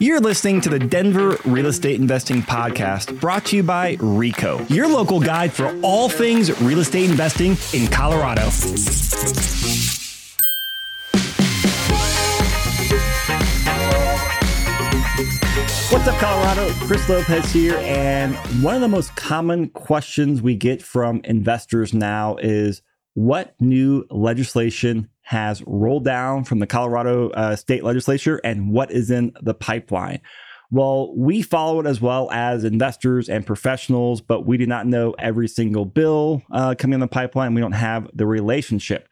You're listening to the Denver Real Estate Investing Podcast brought to you by REICO, your local guide for all things real estate investing in Colorado. What's up, Colorado? Chris Lopez here. And one of the most common questions we get from investors now is what new legislation has rolled down from the Colorado uh, state legislature and what is in the pipeline. Well, we follow it as well as investors and professionals, but we do not know every single bill uh, coming in the pipeline. We don't have the relationship.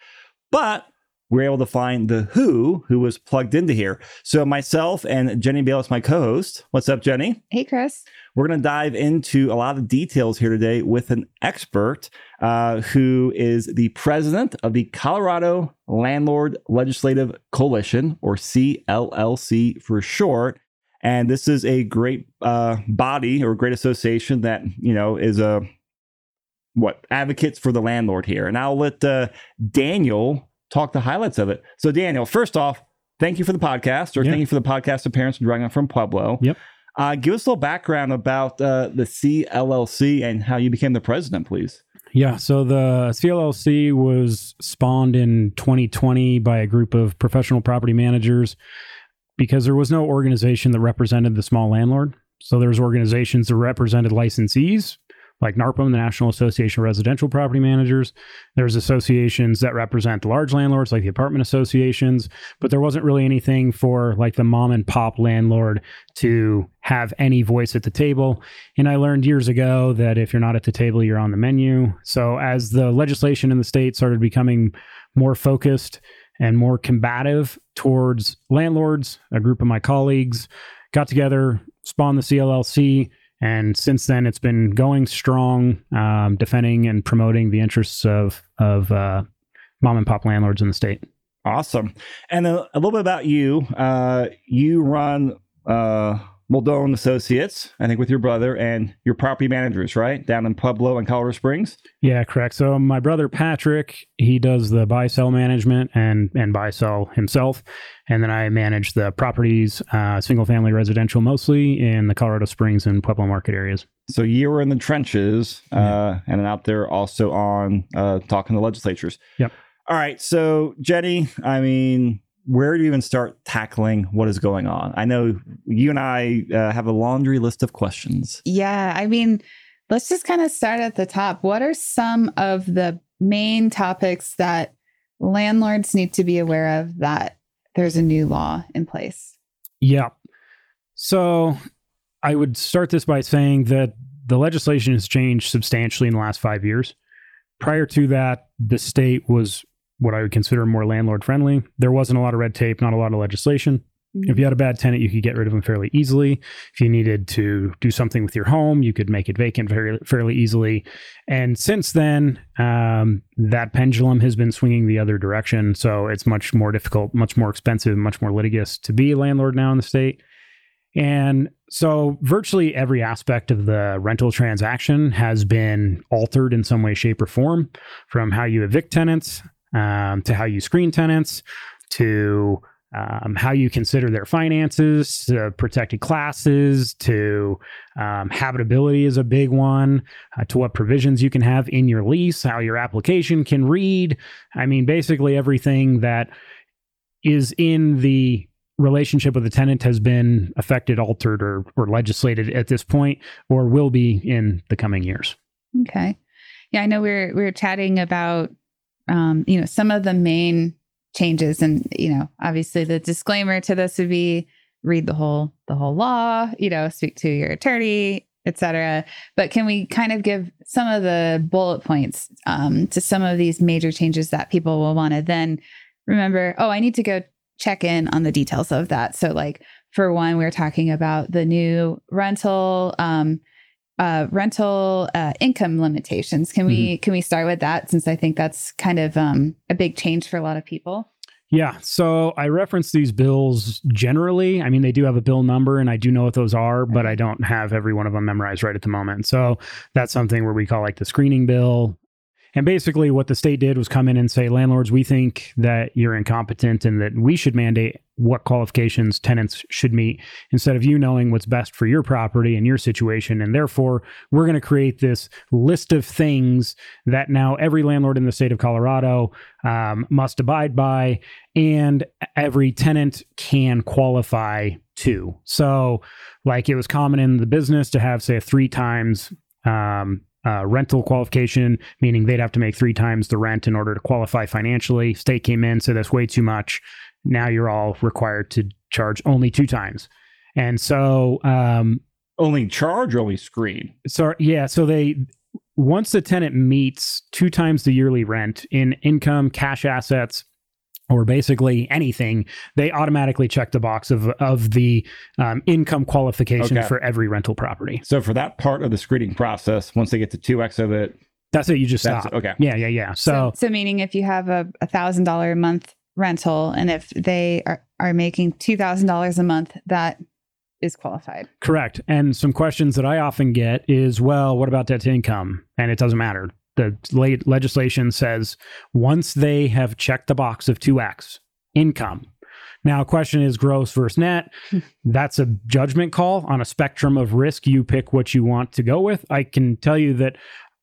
But we're able to find the who who was plugged into here. So myself and Jenny Bayless, my co-host. What's up, Jenny? Hey, Chris. We're going to dive into a lot of details here today with an expert uh, who is the president of the Colorado Landlord Legislative Coalition, or CLLC for short. And this is a great uh, body or great association that you know is a what advocates for the landlord here. And I'll let uh, Daniel talk the highlights of it. So, Daniel, first off, thank you for the podcast, or thank you for the podcast appearance from Dragon from Pueblo. Yep. Uh, give us a little background about uh, the CLLC and how you became the president, please. Yeah, so the CLLC was spawned in 2020 by a group of professional property managers because there was no organization that represented the small landlord. So there's organizations that represented licensees like NARPM, the National Association of Residential Property Managers. There's associations that represent the large landlords like the apartment associations, but there wasn't really anything for like the mom and pop landlord to have any voice at the table. And I learned years ago that if you're not at the table, you're on the menu. So as the legislation in the state started becoming more focused and more combative towards landlords, a group of my colleagues got together, spawned the CLLC. And since then, it's been going strong, um, defending and promoting the interests of of uh, mom and pop landlords in the state. Awesome. And a, a little bit about you. Uh, you run uh, Muldoon Associates, I think, with your brother and your property managers, right? Down in Pueblo and Colorado Springs. Yeah, correct. So my brother Patrick, he does the buy sell management and and buy sell himself, and then I manage the properties, uh, single family residential mostly in the Colorado Springs and Pueblo market areas. So you were in the trenches uh, and out there also on uh, talking to legislatures. Yep. All right. So, Jenny, I mean, where do you even start tackling what is going on? I know you and I uh, have a laundry list of questions. Yeah, I mean, let's just kind of start at the top. What are some of the main topics that landlords need to be aware of that there's a new law in place? Yeah. So I would start this by saying that the legislation has changed substantially in the last five years. Prior to that, the state was what I would consider more landlord friendly. There wasn't a lot of red tape, not a lot of legislation. If you had a bad tenant, you could get rid of them fairly easily. If you needed to do something with your home, you could make it vacant very fairly easily. And since then, um, that pendulum has been swinging the other direction. So it's much more difficult, much more expensive, much more litigious to be a landlord now in the state. And so virtually every aspect of the rental transaction has been altered in some way, shape, or form from how you evict tenants um, to how you screen tenants to um, how you consider their finances, to protected classes, to um, habitability is a big one, uh, to what provisions you can have in your lease, how your application can read. I mean, basically everything that is in the relationship with the tenant has been affected, altered, or, or legislated at this point, or will be in the coming years. Okay. Yeah, I know we're we're chatting about um, you know, some of the main changes and you know, obviously the disclaimer to this would be read the whole the whole law, you know, speak to your attorney, etc. But can we kind of give some of the bullet points um, to some of these major changes that people will want to then remember, oh, I need to go check in on the details of that. So like for one, we are talking about the new rental um, uh, rental uh, income limitations. Can we can we start with that since I think that's kind of um, a big change for a lot of people? Yeah. So I reference these bills generally. I mean, they do have a bill number and I do know what those are, but I don't have every one of them memorized right at the moment. So that's something where we call like the screening bill. And basically, what the state did was come in and say, landlords, we think that you're incompetent and that we should mandate what qualifications tenants should meet instead of you knowing what's best for your property and your situation. And therefore, we're going to create this list of things that now every landlord in the state of Colorado um, must abide by, and every tenant can qualify to. So, like it was common in the business to have, say, a three times um, uh, rental qualification, meaning they'd have to make three times the rent in order to qualify financially. State came in, said that's way too much. Now you're all required to charge only two times. And so, um, only charge or only screen? So, yeah. So they, once the tenant meets two times the yearly rent in income, cash assets, or basically anything, they automatically check the box of of the um, income qualification Okay. for every rental property. So for that part of the screening process, once they get to two X of it, That's it. You just that's stop. okay. Yeah, yeah, yeah. So, so meaning if you have a a thousand dollar a month rental, and if they are are making two thousand dollars a month, that is qualified. correct. And some questions that I often get is, well, what about debt to income? And it doesn't matter. The le- legislation says once they have checked the box of 2x income. Now, question is gross versus net. Hmm. That's a judgment call on a spectrum of risk. You pick what you want to go with. I can tell you that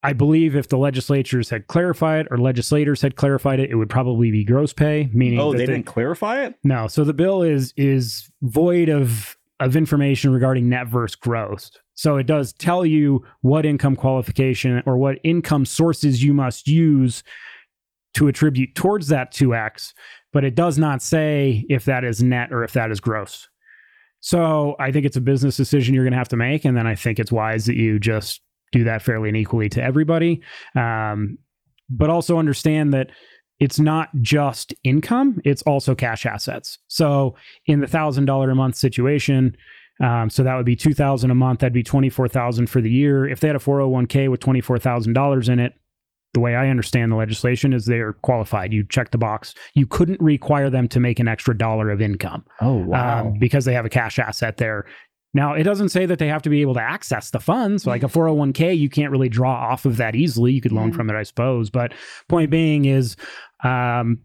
I believe if the legislatures had clarified it or legislators had clarified it, it would probably be gross pay, meaning Oh, that they didn't clarify it. no, so the bill is is void of of information regarding net versus gross. So it does tell you what income qualification or what income sources you must use to attribute towards that 2x, but it does not say if that is net or if that is gross. So I think it's a business decision you're going to have to make, and then I think it's wise that you just do that fairly and equally to everybody. Um, but also understand that it's not just income; it's also cash assets. So in the thousand dollar a month situation, um, so that would be two thousand a month. That'd be twenty four thousand for the year. If they had a four hundred one k with twenty four thousand dollars in it, the way I understand the legislation is they are qualified. You check the box. You couldn't require them to make an extra dollar of income Oh um, because they have a cash asset there. Now, it doesn't say that they have to be able to access the funds. Like a 401k, you can't really draw off of that easily. You could loan Yeah. from it, I suppose. But point being is, um,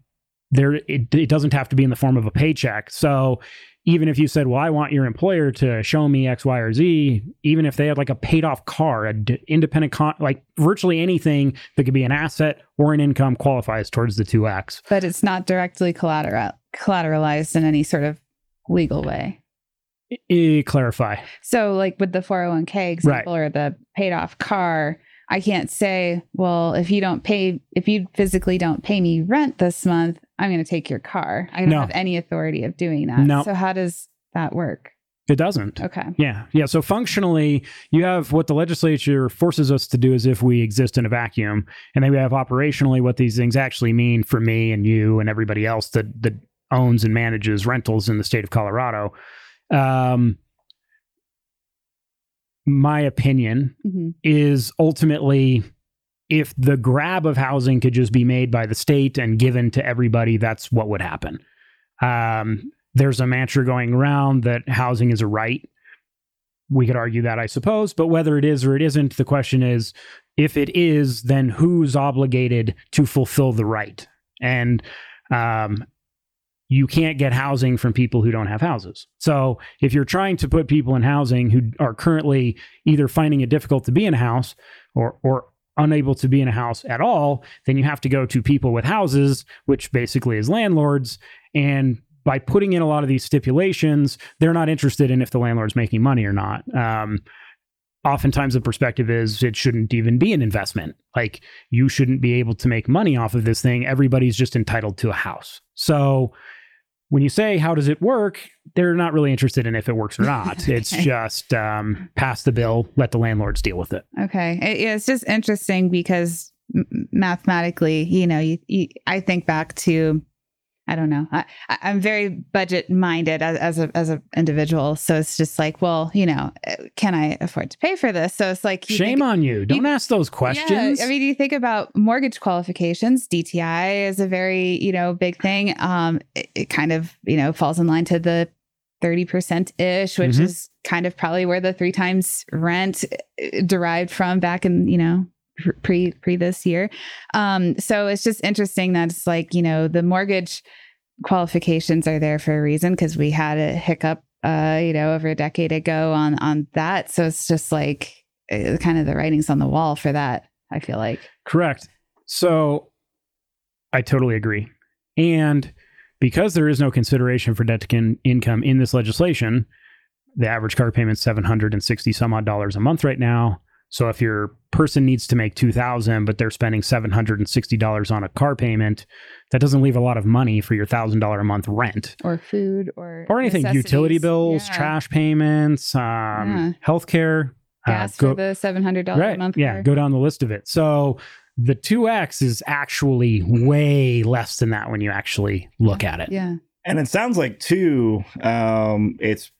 there it, it doesn't have to be in the form of a paycheck. So even if you said, "Well, I want your employer to show me X, Y, or Z," even if they had like a paid off car, a d- independent con, like virtually anything that could be an asset or an income qualifies towards the two X. But it's not directly collateral collateralized in any sort of legal way. I- clarify. So, like with the 401k example or the paid off car, I can't say, well, if you don't pay, if you physically don't pay me rent this month, I'm going to take your car. I don't No. have any authority of doing that. No. So, how does that work? It doesn't. Okay. Yeah. Yeah. So functionally, you have what the legislature forces us to do as if we exist in a vacuum. And then we have operationally what these things actually mean for me and you and everybody else that, that owns and manages rentals in the state of Colorado. Um, my opinion hmm is ultimately if the grab of housing could just be made by the state and given to everybody, that's what would happen. Um, there's a mantra going around that housing is a right. We could argue that, I suppose, but whether it is or it isn't, the question is if it is, then who's obligated to fulfill the right? And um, you can't get housing from people who don't have houses. So if you're trying to put people in housing who are currently either finding it difficult to be in a house or or unable to be in a house at all, then you have to go to people with houses, which basically is landlords. And by putting in a lot of these stipulations, they're not interested in if the landlord's making money or not. Um, oftentimes the perspective is it shouldn't even be an investment. Like you shouldn't be able to make money off of this thing. Everybody's just entitled to a house. So when you say how does it work, they're not really interested in if it works or not. It's just um, pass the bill, let the landlords deal with it. Okay. It- yeah, it's just interesting because m- mathematically, you know, you, you, I think back to, I don't know, I, I'm very budget minded as, as a as an individual, so it's just like, well, you know, uh, can I afford to pay for this? So it's like, Shame think- on you. Don't ask those questions. Yeah, I mean, you think about mortgage qualifications. DTI is a very, you know, big thing. Um, it, it kind of, you know, falls in line to the thirty percent ish, which Mhm. is kind of probably where the three times rent uh, derived from back in, you know, pre pre this year. Um, so it's just interesting that it's like, you know, the mortgage qualifications are there for a reason because we had a hiccup, uh, you know, over a decade ago on on that. So it's just like uh, kind of the writings on the wall for that. I feel like Correct. So I totally agree. And because there is no consideration for debt to income in this legislation, the average car payment is 760 some odd dollars a month right now. So if your person needs to make 2000 but they're spending $760 on a car payment, that doesn't leave a lot of money for your $1000 a month rent or food or or anything utility bills, Yeah. trash payments, um, Yeah. healthcare, uh, gas go- for the seven hundred dollars right. a month. Yeah, car. go down the list of it. So the 2x is actually way less than that when you actually look at it. Yeah. And it sounds like too, um, it's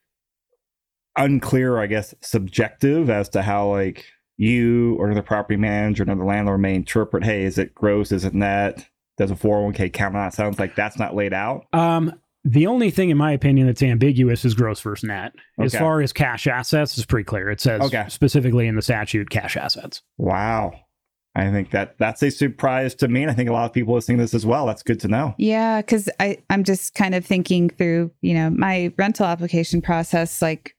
unclear, I guess, subjective as to how like you or the property manager or the landlord may interpret. Hey, is it gross? Is it net? Does a 401k count on that? Sounds like that's not laid out. Um, the only thing, in my opinion, that's ambiguous is gross versus net. As far as cash assets, it's pretty clear. It says Okay. specifically in the statute cash assets. Wow. I think that that's a surprise to me, and I think a lot of people listening to this as well. That's good to know. Yeah, because I I'm just kind of thinking through, you know, my rental application process. Like,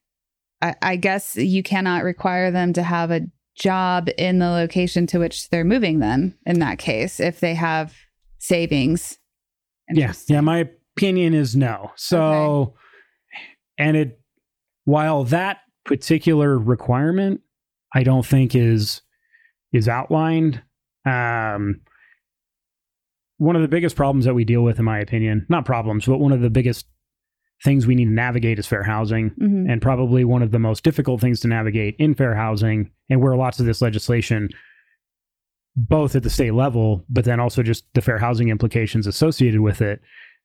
I, I guess you cannot require them to have a job in the location to which they're moving them. In that case, if they have savings. Yeah. Yeah. My opinion is no. So, and it, while that particular requirement, I don't think is, is outlined. Um, one of the biggest problems that we deal with, in my opinion, not problems, but one of the biggest things we need to navigate is fair housing. Mhm. And probably one of the most difficult things to navigate in fair housing and where lots of this legislation both at the state level, but then also just the fair housing implications associated with it,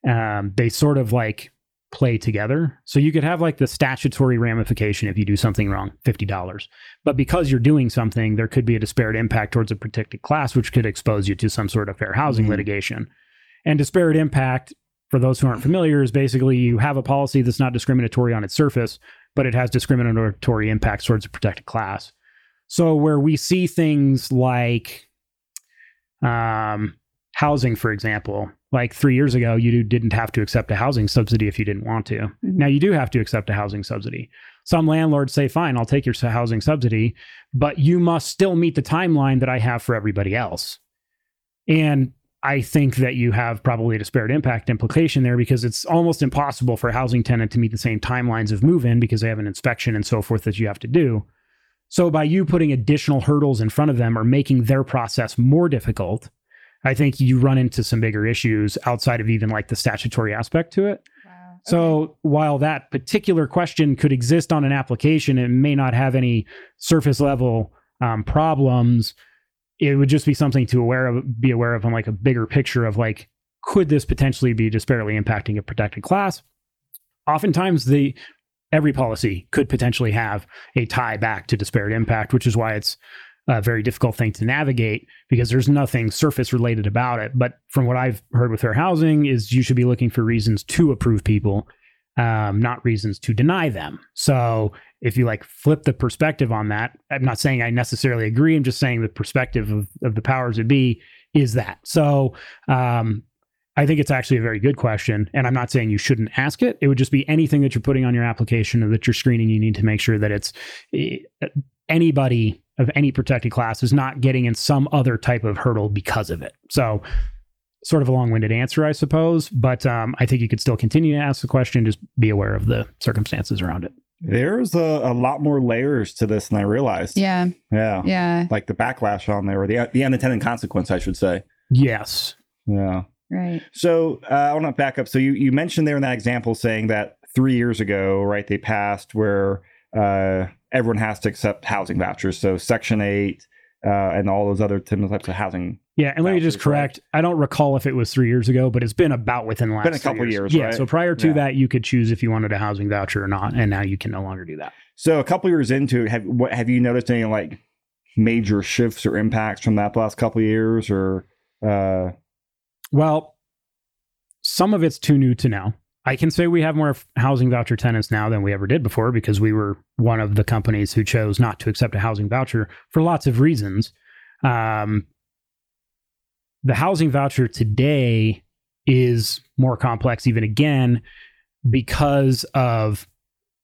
um, they sort of like play together. So you could have like the statutory ramification if you do something wrong, $50. But because you're doing something, there could be a disparate impact towards a protected class, which could expose you to some sort of fair housing Mhm. litigation. And disparate impact, for those who aren't familiar, is basically you have a policy that's not discriminatory on its surface, but it has discriminatory impacts towards a protected class. So where we see things like um, housing, for example, like three years ago, you didn't have to accept a housing subsidy if you didn't want to. Mhm. Now you do have to accept a housing subsidy. Some landlords say, fine, I'll take your housing subsidy, but you must still meet the timeline that I have for everybody else. And I think that you have probably a disparate impact implication there because it's almost impossible for a housing tenant to meet the same timelines of move in because they have an inspection and so forth that you have to do. So by you putting additional hurdles in front of them or making their process more difficult, I think you run into some bigger issues outside of even like the statutory aspect to it. Wow. So while that particular question could exist on an application, it may not have any surface level um, problems. It would just be something to aware of, be aware of on like a bigger picture of like, could this potentially be disparately impacting a protected class? Oftentimes, the every policy could potentially have a tie back to disparate impact, which is why it's a very difficult thing to navigate because there's nothing surface related about it. But from what I've heard with fair housing, is you should be looking for reasons to approve people, um, not reasons to deny them. So if you like flip the perspective on that, I'm not saying I necessarily agree. I'm just saying the perspective of, of the powers that be is that. So um, I think it's actually a very good question. And I'm not saying you shouldn't ask it. It would just be anything that you're putting on your application or that you're screening, you need to make sure that it's eh, anybody of any protected class is not getting in some other type of hurdle because of it. So, sort of a long winded answer, I suppose. But um, I think you could still continue to ask the question, just be aware of the circumstances around it. There's a, a lot more layers to this than I realized. Yeah. Yeah. Yeah. Like the backlash on there, or the the unintended consequence, I should say. Yes. Yeah. Right. So uh, I want to back up. So you, you mentioned there in that example saying that three years ago, right, they passed where uh, everyone has to accept housing vouchers. So Section 8 uh, and all those other types of housing. Yeah, and let me just Vouchers, right? correct. I don't recall if it was three years ago, but it's been about within the last Been a couple years, Yeah, right? so prior to Yeah. that, you could choose if you wanted a housing voucher or not, and now you can no longer do that. So a couple years into it, have, what, have you noticed any like major shifts or impacts from that last couple of years or? Uh, Well, some of it's too new to know. I can say we have more housing voucher tenants now than we ever did before because we were one of the companies who chose not to accept a housing voucher for lots of reasons. Um, the housing voucher today is more complex even again because of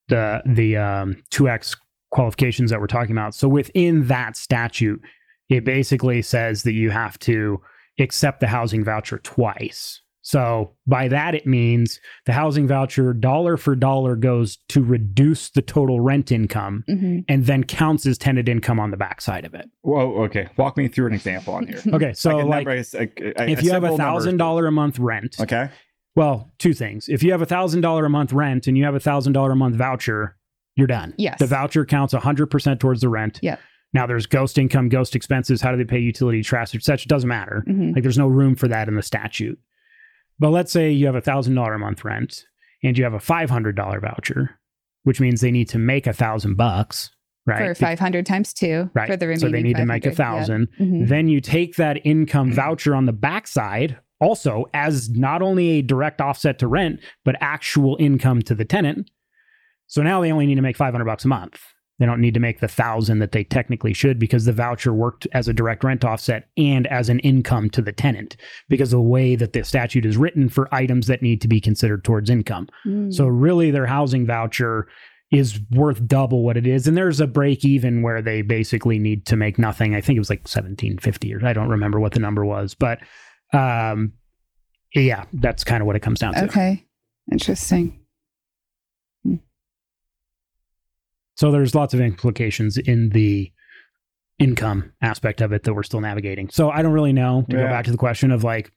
the the um, 2x qualifications that we're talking about. So within that statute, it basically says that you have to accept the housing voucher twice. So by that it means the housing voucher dollar for dollar goes to reduce the total rent income Mhm. and then counts as tenant income on the backside of it. Whoa, okay. Walk me through an example on here. Okay, so Like a like, number, a- a- if you have a thousand dollar a month rent, Okay. well, two things. If you have a thousand dollar a month rent and you have a thousand dollar a month voucher, you're done. Yes. The voucher counts 100% towards the rent. Yeah. Now there's ghost income, ghost expenses. How do they pay utility, trash, etc. It doesn't matter. Mhm. Like there's no room for that in the statute. But let's say you have a thousand dollar a month rent and you have a five hundred dollar voucher, which means they need to make a thousand bucks, right? For 500 times two. right. For the remaining so they need to make a 500, yeah. thousand. Mhm. Then you take that income voucher on the backside, also as not only a direct offset to rent, but actual income to the tenant. So now they only need to make 500 bucks a month. They don't need to make the thousand that they technically should because the voucher worked as a direct rent offset and as an income to the tenant because of the way that the statute is written for items that need to be considered towards income. Mm. So really their housing voucher is worth double what it is. And there's a break even where they basically need to make nothing. I think it was like 1750 or I don't remember what the number was, but um yeah, that's kind of what it comes down to. Okay. Interesting. So there's lots of implications in the income aspect of it that we're still navigating. So I don't really know to Yeah. go back to the question of like,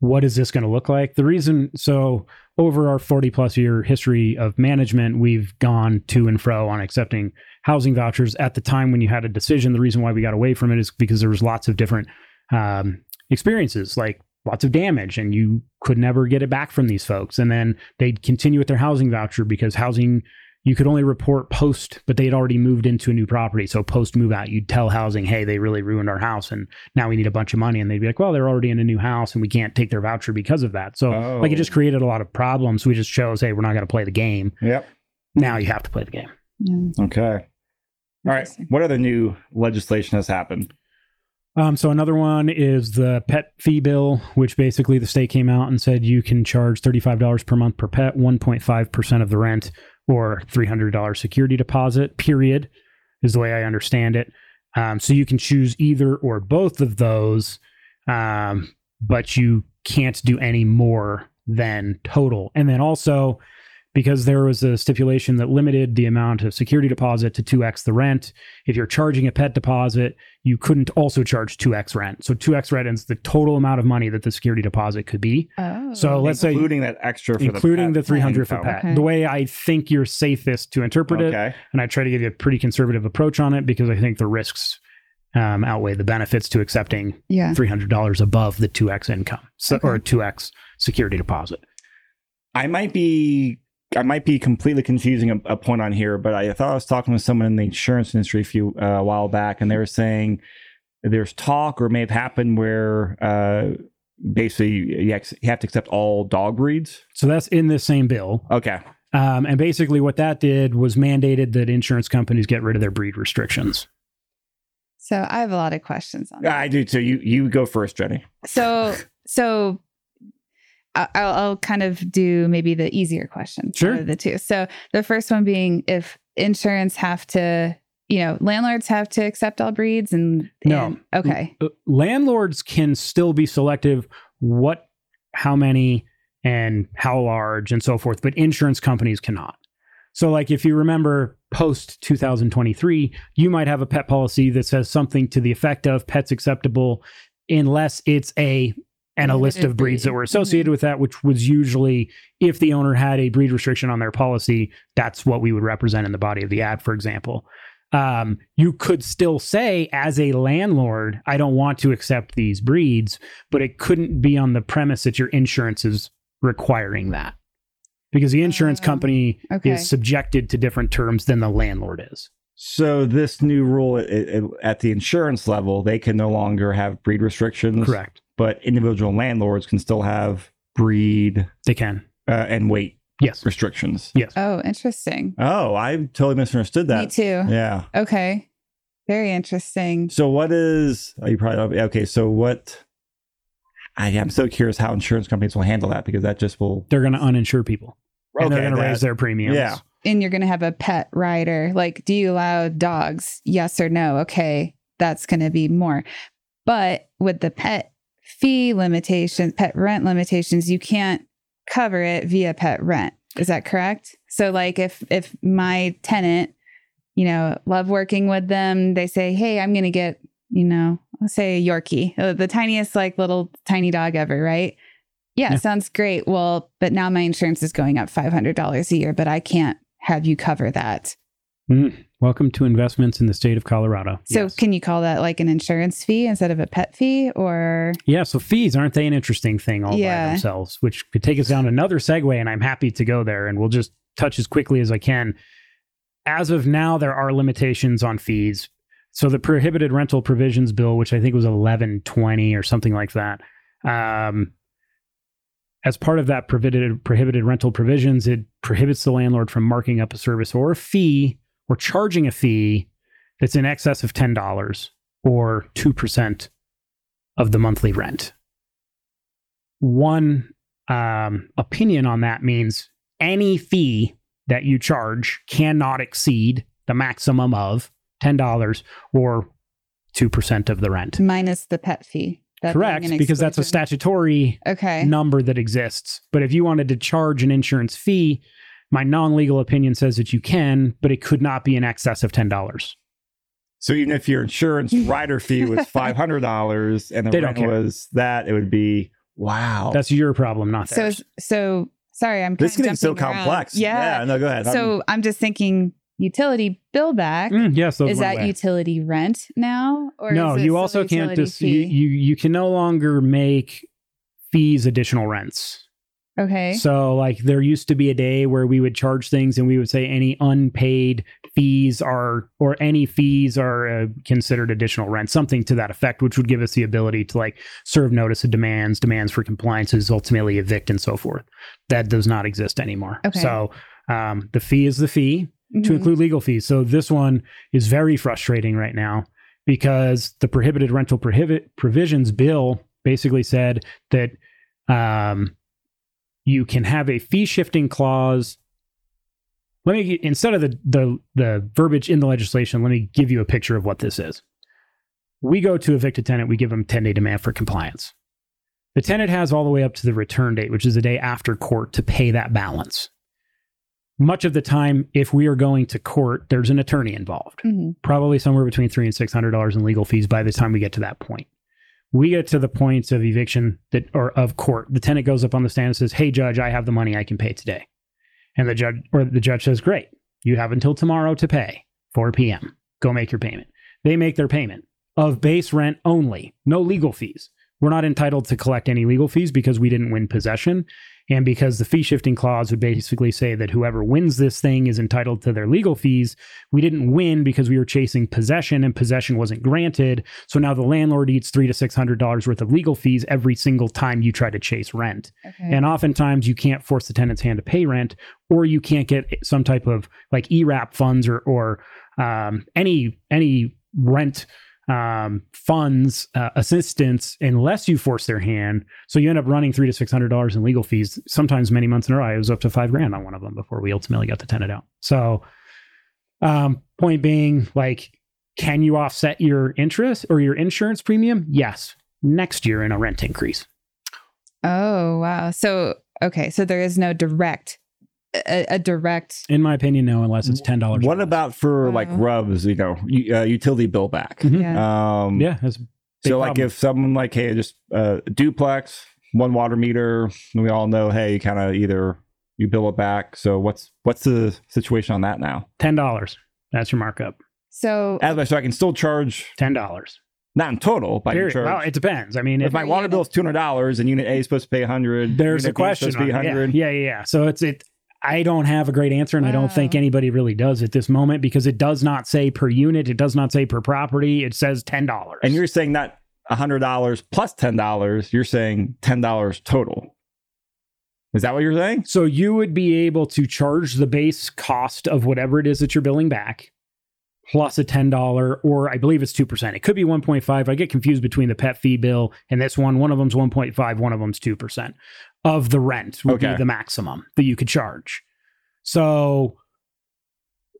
what is this going to look like? The reason, so over our 40 plus year history of management, we've gone to and fro on accepting housing vouchers. At the time when you had a decision, the reason why we got away from it is because there was lots of different um, experiences, like lots of damage, and you could never get it back from these folks. And then they'd continue with their housing voucher because housing you could only report post, but they had already moved into a new property. So post move out, you'd tell housing, hey, they really ruined our house and now we need a bunch of money. And they'd be like, well, they're already in a new house and we can't take their voucher because of that. So Oh. like it just created a lot of problems. We just chose, hey, we're not going to play the game. Yep. Now you have to play the game. Yeah. Okay. All right. What other new legislation has happened? Um, so another one is the pet fee bill, which basically the state came out and said you can charge $35 per month per pet, 1.5% of the rent, or $300 security deposit, period, is the way I understand it. Um, so you can choose either or both of those, um, but you can't do any more than total. And then also, because there was a stipulation that limited the amount of security deposit to 2x the rent, if you're charging a pet deposit, you couldn't also charge 2x rent. So 2x rent is the total amount of money that the security deposit could be. Oh. So let's say including that extra for including the, the 300 for income. pet. Okay. The way I think you're safest to interpret it, and I try to give you a pretty conservative approach on it because I think the risks um, outweigh the benefits to accepting yeah. $300 above the 2x income so, Okay. or 2x security deposit. I might be I might be completely confusing a, a point on here, but I thought I was talking with someone in the insurance industry a few uh, a while back, and they were saying there's talk or may have happened where uh, basically you, ex- you have to accept all dog breeds. So that's in this same bill. Okay. Um, and basically, what that did was mandated that insurance companies get rid of their breed restrictions. So I have a lot of questions on that. I do too. You you go first, Jenny. So, so I- I'll, I'll kind of do maybe the easier question. Sure. the two. So the first one being if insurance have to, you know, landlords have to accept all breeds and, No. okay. Uh, landlords can still be selective what how many and how large and so forth but insurance companies cannot so like if you remember post 2023 you might have a pet policy that says something to the effect of pets acceptable unless it's a and a list of breeds that were associated with that which was usually if the owner had a breed restriction on their policy that's what we would represent in the body of the ad for example um, you could still say as a landlord, I don't want to accept these breeds, but it couldn't be on the premise that your insurance is requiring that because the insurance Oh, company okay. is subjected to different terms than the landlord is. So this new rule at, at, at the insurance level, they can no longer have breed restrictions. Correct. But individual landlords can still have breed They can. uh, and weight Yes. restrictions. Yes. Oh, interesting. Oh, I totally misunderstood that. Me too. Yeah. Okay. Very interesting. So what is? Oh, you probably okay. So what? I am so curious how insurance companies will handle that because that just will. They're going to uninsure people. and they're going to raise their premiums. Yeah. and you're going to have a pet rider. Like, do you allow dogs? Yes or no? Okay, that's going to be more. But with the pet fee limitations, pet rent limitations, you can't cover it via pet rent. Is that correct? So, like, if if my tenant, you know, love working with them, they say, "Hey, I'm going to get, you know, let's say a Yorkie, uh, the tiniest like little tiny dog ever, right?" Yeah, Yeah. sounds great. Well, but now my insurance is going up $500 a year, but I can't have you cover that. Mm. Welcome to investments in the state of Colorado. So Yes. can you call that like an insurance fee instead of a pet fee or Yeah, so fees aren't they an interesting thing all by themselves, which could take us down another segue, and I'm happy to go there, and we'll just touch as quickly as I can. As of now, there are limitations on fees. So the prohibited rental provisions bill, which I think was 1120 or something like that, um, as part of that prohibited prohibited rental provisions, it prohibits the landlord from marking up a service or a fee or charging a fee that's in excess of ten dollars or two percent of the monthly rent. One um, opinion on that means any fee that you charge cannot exceed the maximum of ten dollars or two percent of the rent. minus the pet fee? That Correct, because that's a statutory Okay. number that exists. But if you wanted to charge an insurance fee, my non-legal opinion says that you can, but it could not be in excess of ten dollars. So even if your insurance rider fee was five hundred dollars and the They don't rent care. was that, it would be wow. That's your problem, not So theirs. so sorry, I'm this is kinda getting so jumping around. complex. Yeah. no, go ahead. I'm- So I'm just thinking utility bill back. Mm, yes, those is that away. utility rent now? Or no, is you also can't utility just you, you you can no longer make fees additional rents. Okay. So like there used to be a day where we would charge things and we would say any unpaid fees are or any fees are uh, considered additional rent, something to that effect, which would give us the ability to like serve notice of demands, demands for compliances, ultimately evict and so forth. That does not exist anymore. Okay. So um, the fee is the fee to Mhm. include legal fees. So this one is very frustrating right now because the prohibited rental prohibit provisions bill basically said that um, you can have a fee shifting clause. Let me instead of the, the the verbiage in the legislation, let me give you a picture of what this is. We go to evict a tenant, we give them 10 day demand for compliance. The tenant has all the way up to the return date, which is the day after court, to pay that balance much of the time, if we are going to court, there's an attorney involved, Mhm. probably somewhere between three and six hundred dollars in legal fees by the time we get to that point. We get to the points of eviction that or of court. The tenant goes up on the stand and says, Hey judge, I have the money I can pay today. And the judge or the judge says, Great, you have until tomorrow to pay, 4 p.m. Go make your payment. They make their payment of base rent only, no legal fees. We're not entitled to collect any legal fees because we didn't win possession. And because the fee shifting clause would basically say that whoever wins this thing is entitled to their legal fees, we didn't win because we were chasing possession and possession wasn't granted. So now the landlord eats three to six hundred dollars worth of legal fees every single time you try to chase rent. Okay. And oftentimes you can't force the tenant's hand to pay rent, or you can't get some type of like ERAP funds or or um, any any rent um, funds uh, assistance unless you force their hand. So you end up running three to six hundred dollars in legal fees. Sometimes many months in a row. It was up to five grand on one of them before we ultimately got the tenant out. So, um, point being, like, can you offset your interest or your insurance premium? Yes, next year in a rent increase. oh wow. So okay, so there is no direct a, a direct In my opinion, no, unless it's ten dollars. what about for like RUBS? You know, uh, utility bill back. Mhm. yeah. Um, Yeah, that's a big So like if someone like hey just uh, duplex one water meter we all know hey you kind of either you bill it back so what's what's the situation on that now ten dollars. That's your markup. so as so I can still charge Ten dollars. not in total but I can Period. charge Well, it depends. I mean, if if my water bill is two hundred dollars and unit A is supposed to pay hundred there's a question. supposed to be it. hundred Yeah, yeah, yeah. So it's it. I don't have a great answer, and I don't think anybody really does at this moment because it does not say per unit. It does not say per property. It says ten dollars. and you're saying not hundred dollars plus ten dollars you're saying ten dollars total is that what you're saying so you would be able to charge the base cost of whatever it is that you're billing back, plus a $10 or I believe it's 2%. It could be 1.5. I get confused between the pet fee bill and this one. One of them's 1.5, one of them's 2% of the rent would Okay. be the maximum that you could charge. So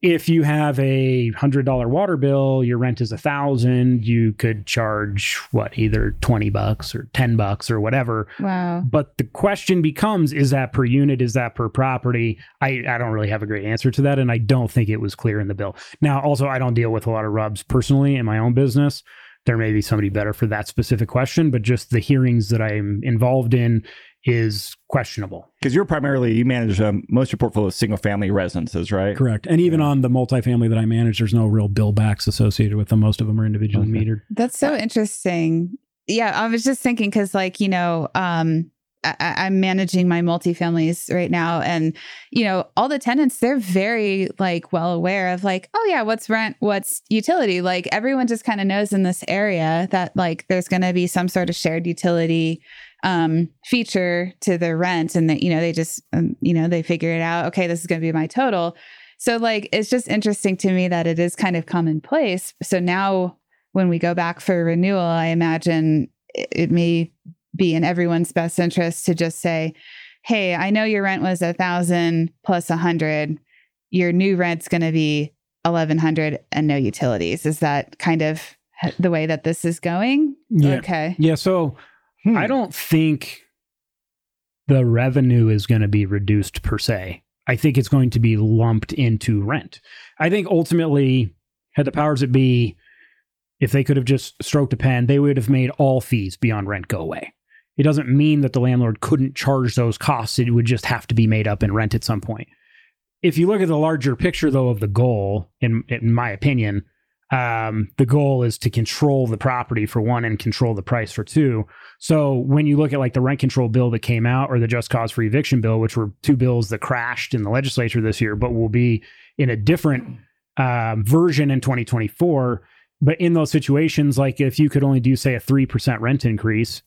if you have a hundred dollar water bill, your rent is a thousand, you could charge what, either 20 bucks or 10 bucks or whatever. Wow. But the question becomes is that per unit? Is that per property? I, I don't really have a great answer to that. And I don't think it was clear in the bill. Now, also, I don't deal with a lot of RUBS personally in my own business. There may be somebody better for that specific question, but just the hearings that I'm involved in is questionable. Because you're primarily, you manage um, most of your portfolio is single family residences, right? Correct. And even on the multifamily that I manage, there's no real bill backs associated with them. Most of them are individually Okay. metered. That's so interesting. Yeah, I was just thinking because, like, you know, um, I, I- I'm managing my multifamilies right now, and you know, all the tenants they're very like well aware of like, oh yeah, what's rent, what's utility. Like everyone just kind of knows in this area that like there's going to be some sort of shared utility um feature to the rent and that you know they just um, you know they figure it out okay this is going to be my total. So like it's just interesting to me that it is kind of commonplace. So now when we go back for renewal i imagine it, it may be in everyone's best interest to just say hey i know your rent was a thousand plus a hundred. Your new rent's going to be 1100 and no utilities. Is that kind of the way that this is going? Yeah. okay. Yeah. So Hmm. I don't think the revenue is going to be reduced per se. I think it's going to be lumped into rent. I think ultimately, had the powers that be, if they could have just stroked a pen, they would have made all fees beyond rent go away. It doesn't mean that the landlord couldn't charge those costs. It would just have to be made up in rent at some point. If you look at the larger picture, though, of the goal, in in my opinion, um, the goal is to control the property for one and control the price for two. So when you look at like the rent control bill that came out or the just cause for eviction bill, which were two bills that crashed in the legislature this year, but will be in a different um, version in 2024. But in those situations, like if you could only do say a three percent rent increase,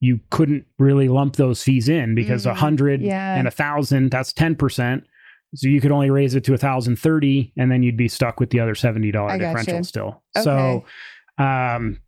you couldn't really lump those fees in because a Mm, hundred yeah. and a thousand that's ten percent. So you could only raise it to a thousand thirty, and then you'd be stuck with the other seventy dollar I gotcha. differential still. Okay. So, um,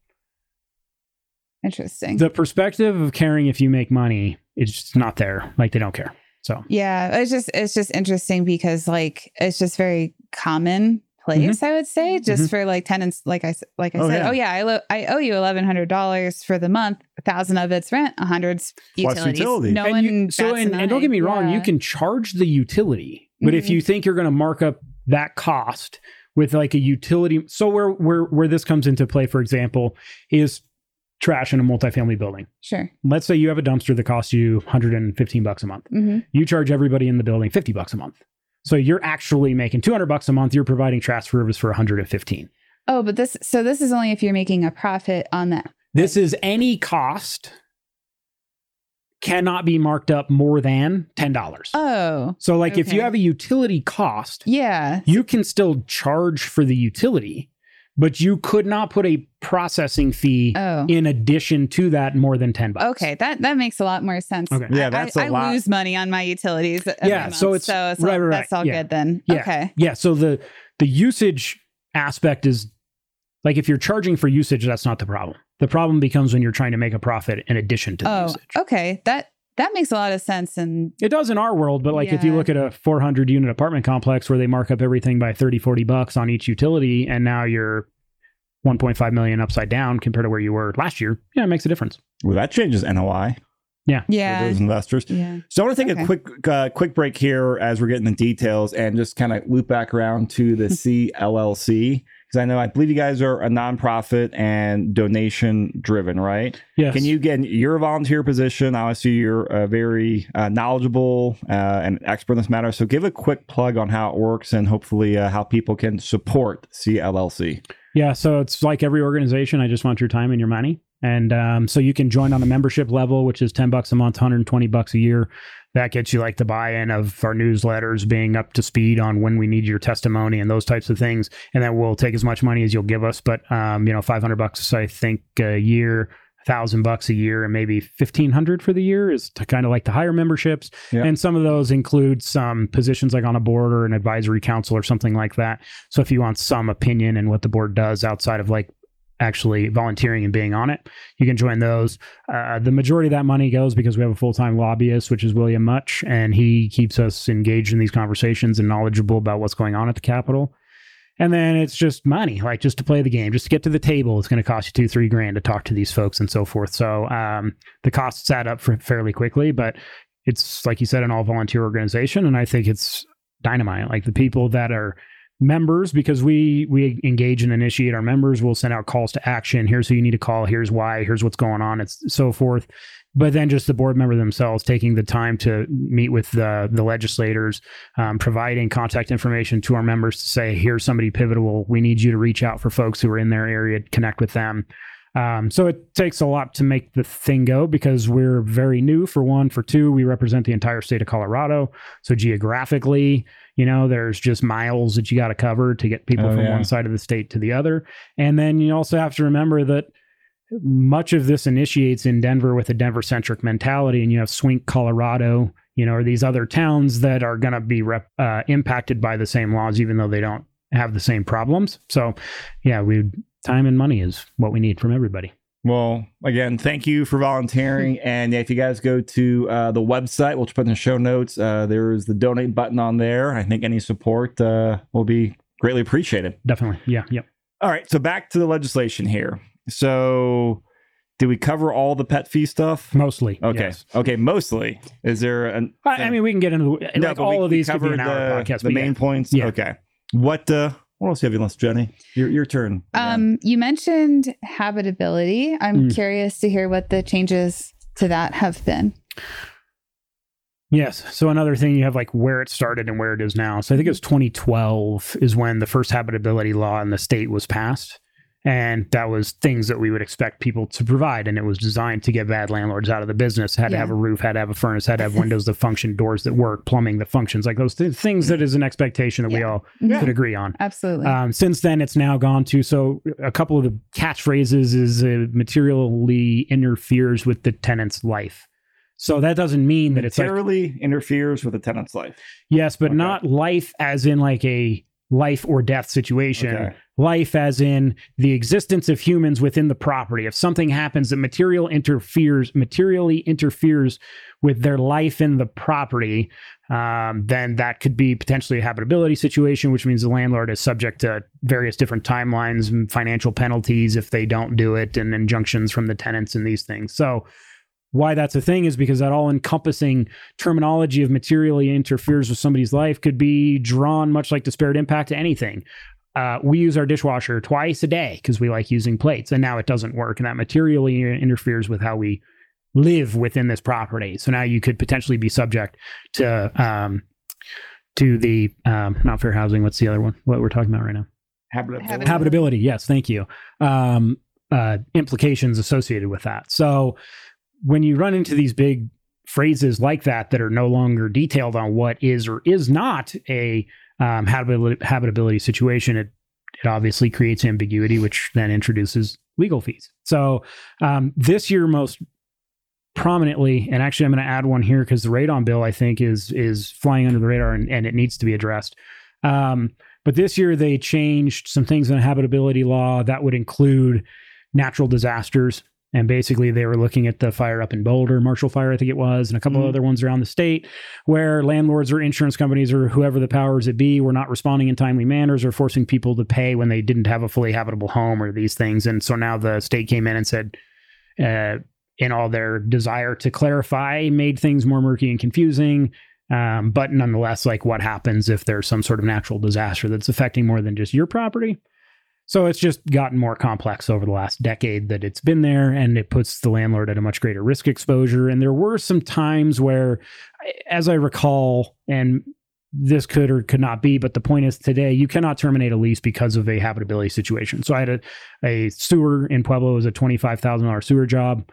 interesting the perspective of caring if you make money is just not there. Like they don't care. So Yeah, it's just it's just interesting because like it's just very common place I would say just Mhm. for like tenants like I s- like I Oh, said yeah. oh yeah I lo- I owe you eleven hundred dollars for the month a thousand of it's rent a hundred's Plus utilities utilities. no and one you, so and, and don't get me wrong, you can charge the utility, but if Mhm. you think you're going to mark up that cost with like a utility, so where where where this comes into play, for example, is trash in a multifamily building. sure Let's say you have a dumpster that costs you 115 bucks a month. hmm You charge everybody in the building 50 bucks a month. So you're actually making 200 bucks a month. You're providing trash service for 115. oh but this so this is only if you're making a profit on that This is any cost cannot be marked up more than $10. oh so like if you have a utility cost, yeah you can still charge for the utility, but you could not put a processing fee oh in addition to that more than 10 bucks. okay that that makes a lot more sense Okay. Yeah, that's I a lot. I lose money on my utilities Yeah, month, so it's- so, it's right, all- right, that's all Yeah. good then Yeah. okay Yeah, so the the usage aspect is like if you're charging for usage, that's not the problem. The problem becomes when you're trying to make a profit in addition to the Oh, usage. okay. That that makes a lot of sense. And It does in our world, but like if you look at a 400 unit apartment complex where they mark up everything by 30, 40 bucks on each utility, and now you're 1.5 million upside down compared to where you were last year, yeah, it makes a difference. Well, that changes NOI for yeah, those investors. yeah. So I want to take Okay. a quick uh, quick break here as we're getting the details and just kind of loop back around to the CLLC because I know I believe you guys are a nonprofit and donation driven, right? Yes. Can you get your volunteer position? Obviously, you're uh, very uh, knowledgeable uh, and expert in this matter. So give a quick plug on how it works and hopefully uh, how people can support CLLC. Yeah, so it's like every organization. I just want your time and your money, and um, so you can join on a membership level, which is ten bucks a month, hundred and twenty bucks a year. That gets you like the buy-in of our newsletters, being up to speed on when we need your testimony and those types of things, and then we'll take as much money as you'll give us. But um, you know, five hundred bucks, I think, a year. thousand bucks a year and maybe fifteen hundred for the year is to kind of like the higher memberships. Yeah. And some of those include some positions like on a board or an advisory council or something like that. So if you want some opinion in what the board does outside of like actually volunteering and being on it, you can join those. Uh, the majority of that money goes because we have a full time lobbyist, which is William Much, and he keeps us engaged in these conversations and knowledgeable about what's going on at the Capitol. And then it's just money, like just to play the game, just to get to the table. It's going to cost you two, three grand to talk to these folks and so forth. So um, the costs add up fairly quickly, but it's like you said, an all volunteer organization, and I think it's dynamite. Like the people that are members because we we engage and initiate our members. We'll send out calls to action. Here's who you need to call. Here's why. Here's what's going on. It's so forth. But then just the board member themselves taking the time to meet with the the legislators um, providing contact information to our members to say here's somebody pivotal. We need you to reach out for folks who are in their area. Connect with them um, so it takes a lot to make the thing go because we're very new. For one for two we represent the entire state of colorado. So geographically you know there's just miles that you got to cover to get people Oh, from yeah. one side of the state to the other. And then you also have to remember that much of this initiates in denver with a denver centric mentality and you have swink colorado you know or these other towns that are going to be rep, uh, impacted by the same laws even though they don't have the same problems. So yeah we time and money is what we need from everybody Well, again, thank you for volunteering. and if you guys go to uh, the website, we'll put in the show notes. Uh, there is the donate button on there. I think any support uh, will be greatly appreciated. definitely yeah Yep. All right, so back to the legislation here. So, did we cover all the pet fee stuff? mostly Okay, yes. okay, mostly. Is there an? I, I mean we can get into the, No, like but we- all of these could be an hour the, podcast The main yeah. points. Yeah. Okay. What? uh What else do you have on Jenny? Your your turn. Um, you mentioned habitability. I'm Mm. curious to hear what the changes to that have been. Yes. So another thing, you have like where it started and where it is now. So I think it was 2012 is when the first habitability law in the state was passed. And that was things that we would expect people to provide. And it was designed to get bad landlords out of the business. Had to have a roof, had to have a furnace, had to have windows that function, doors that work, plumbing that functions, like those th- things that is an expectation that we all Yeah. could agree on. Absolutely. Um, since then, it's now gone to so a couple of the catchphrases is uh, materially interferes with the tenant's life. So that doesn't mean that it's like materially interferes with the tenant's life. yes, but Okay. not life as in like a life or death situation. Okay. Life as in the existence of humans within the property. If something happens that material interferes, materially interferes with their life in the property, um, then that could be potentially a habitability situation, which means the landlord is subject to various different timelines and financial penalties if they don't do it, and injunctions from the tenants and these things. So, why that's a thing is because that all encompassing terminology of materially interferes with somebody's life could be drawn much like disparate impact to anything. Uh, we use our dishwasher twice a day because we like using plates, and now it doesn't work, and that materially interferes with how we live within this property. So now you could potentially be subject to um, to the um, not fair housing. What's the other one? What we're talking about right now? Habitability. Habitability yes thank you um, uh, implications associated with that so when you run into these big phrases like that that are no longer detailed on what is or is not a um, habitability, situation it, it obviously creates ambiguity which then introduces legal fees so um, this year most prominently and actually i'm going to add one here because the radon bill i think is is flying under the radar and, and it needs to be addressed um, but this year they changed some things in the habitability law that would include natural disasters. And basically, they were looking at the fire up in Boulder, Marshall Fire, I think it was, and a couple of other ones around the state where landlords or insurance companies or whoever the powers that be were not responding in timely manners or forcing people to pay when they didn't have a fully habitable home or these things. And so now the state came in and said, uh, in all their desire to clarify, made things more murky and confusing. Um, but nonetheless, like what happens if there's some sort of natural disaster that's affecting more than just your property? So it's just gotten more complex over the last decade that it's been there, and it puts the landlord at a much greater risk exposure. And there were some times where, as I recall, and this could or could not be, but the point is today you cannot terminate a lease because of a habitability situation. So I had a, a sewer in Pueblo, it was a $25,000 sewer job.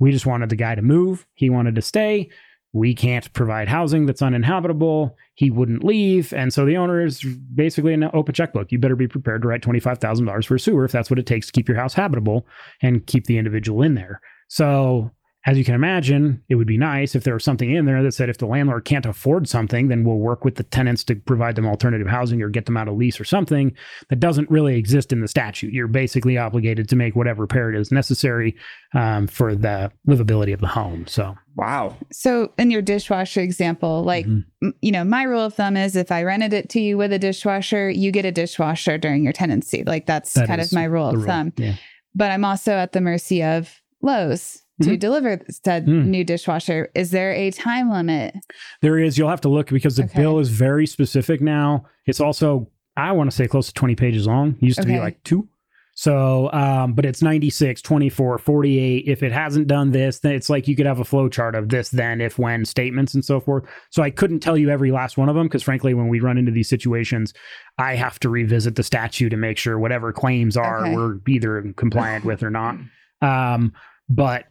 We just wanted the guy to move. He wanted to stay we can't provide housing that's uninhabitable. He wouldn't leave. And so the owner is basically an open checkbook. You better be prepared to write $25,000 for a sewer if that's what it takes to keep your house habitable and keep the individual in there. So as you can imagine, it would be nice if there was something in there that said if the landlord can't afford something, then we'll work with the tenants to provide them alternative housing or get them out of lease or something. That doesn't really exist in the statute. You're basically obligated to make whatever repair is necessary um, for the livability of the home. So Wow. So, in your dishwasher example, like, Mhm. you know, my rule of thumb is if I rented it to you with a dishwasher, you get a dishwasher during your tenancy. Like, that's that kind of my rule the of thumb. Yeah. But I'm also at the mercy of Lowe's to Mhm. deliver said Mm. new dishwasher. Is there a time limit? There is. You'll have to look because the Okay. bill is very specific now. It's also, I want to say, close to 20 pages long. Used to be like two. So, um, but it's 96, 24, 48. If it hasn't done this, then it's like you could have a flow chart of this, then, if, when statements and so forth. So I couldn't tell you every last one of them because, frankly, when we run into these situations, I have to revisit the statute and make sure whatever claims are Okay. we're either compliant with or not. Um, but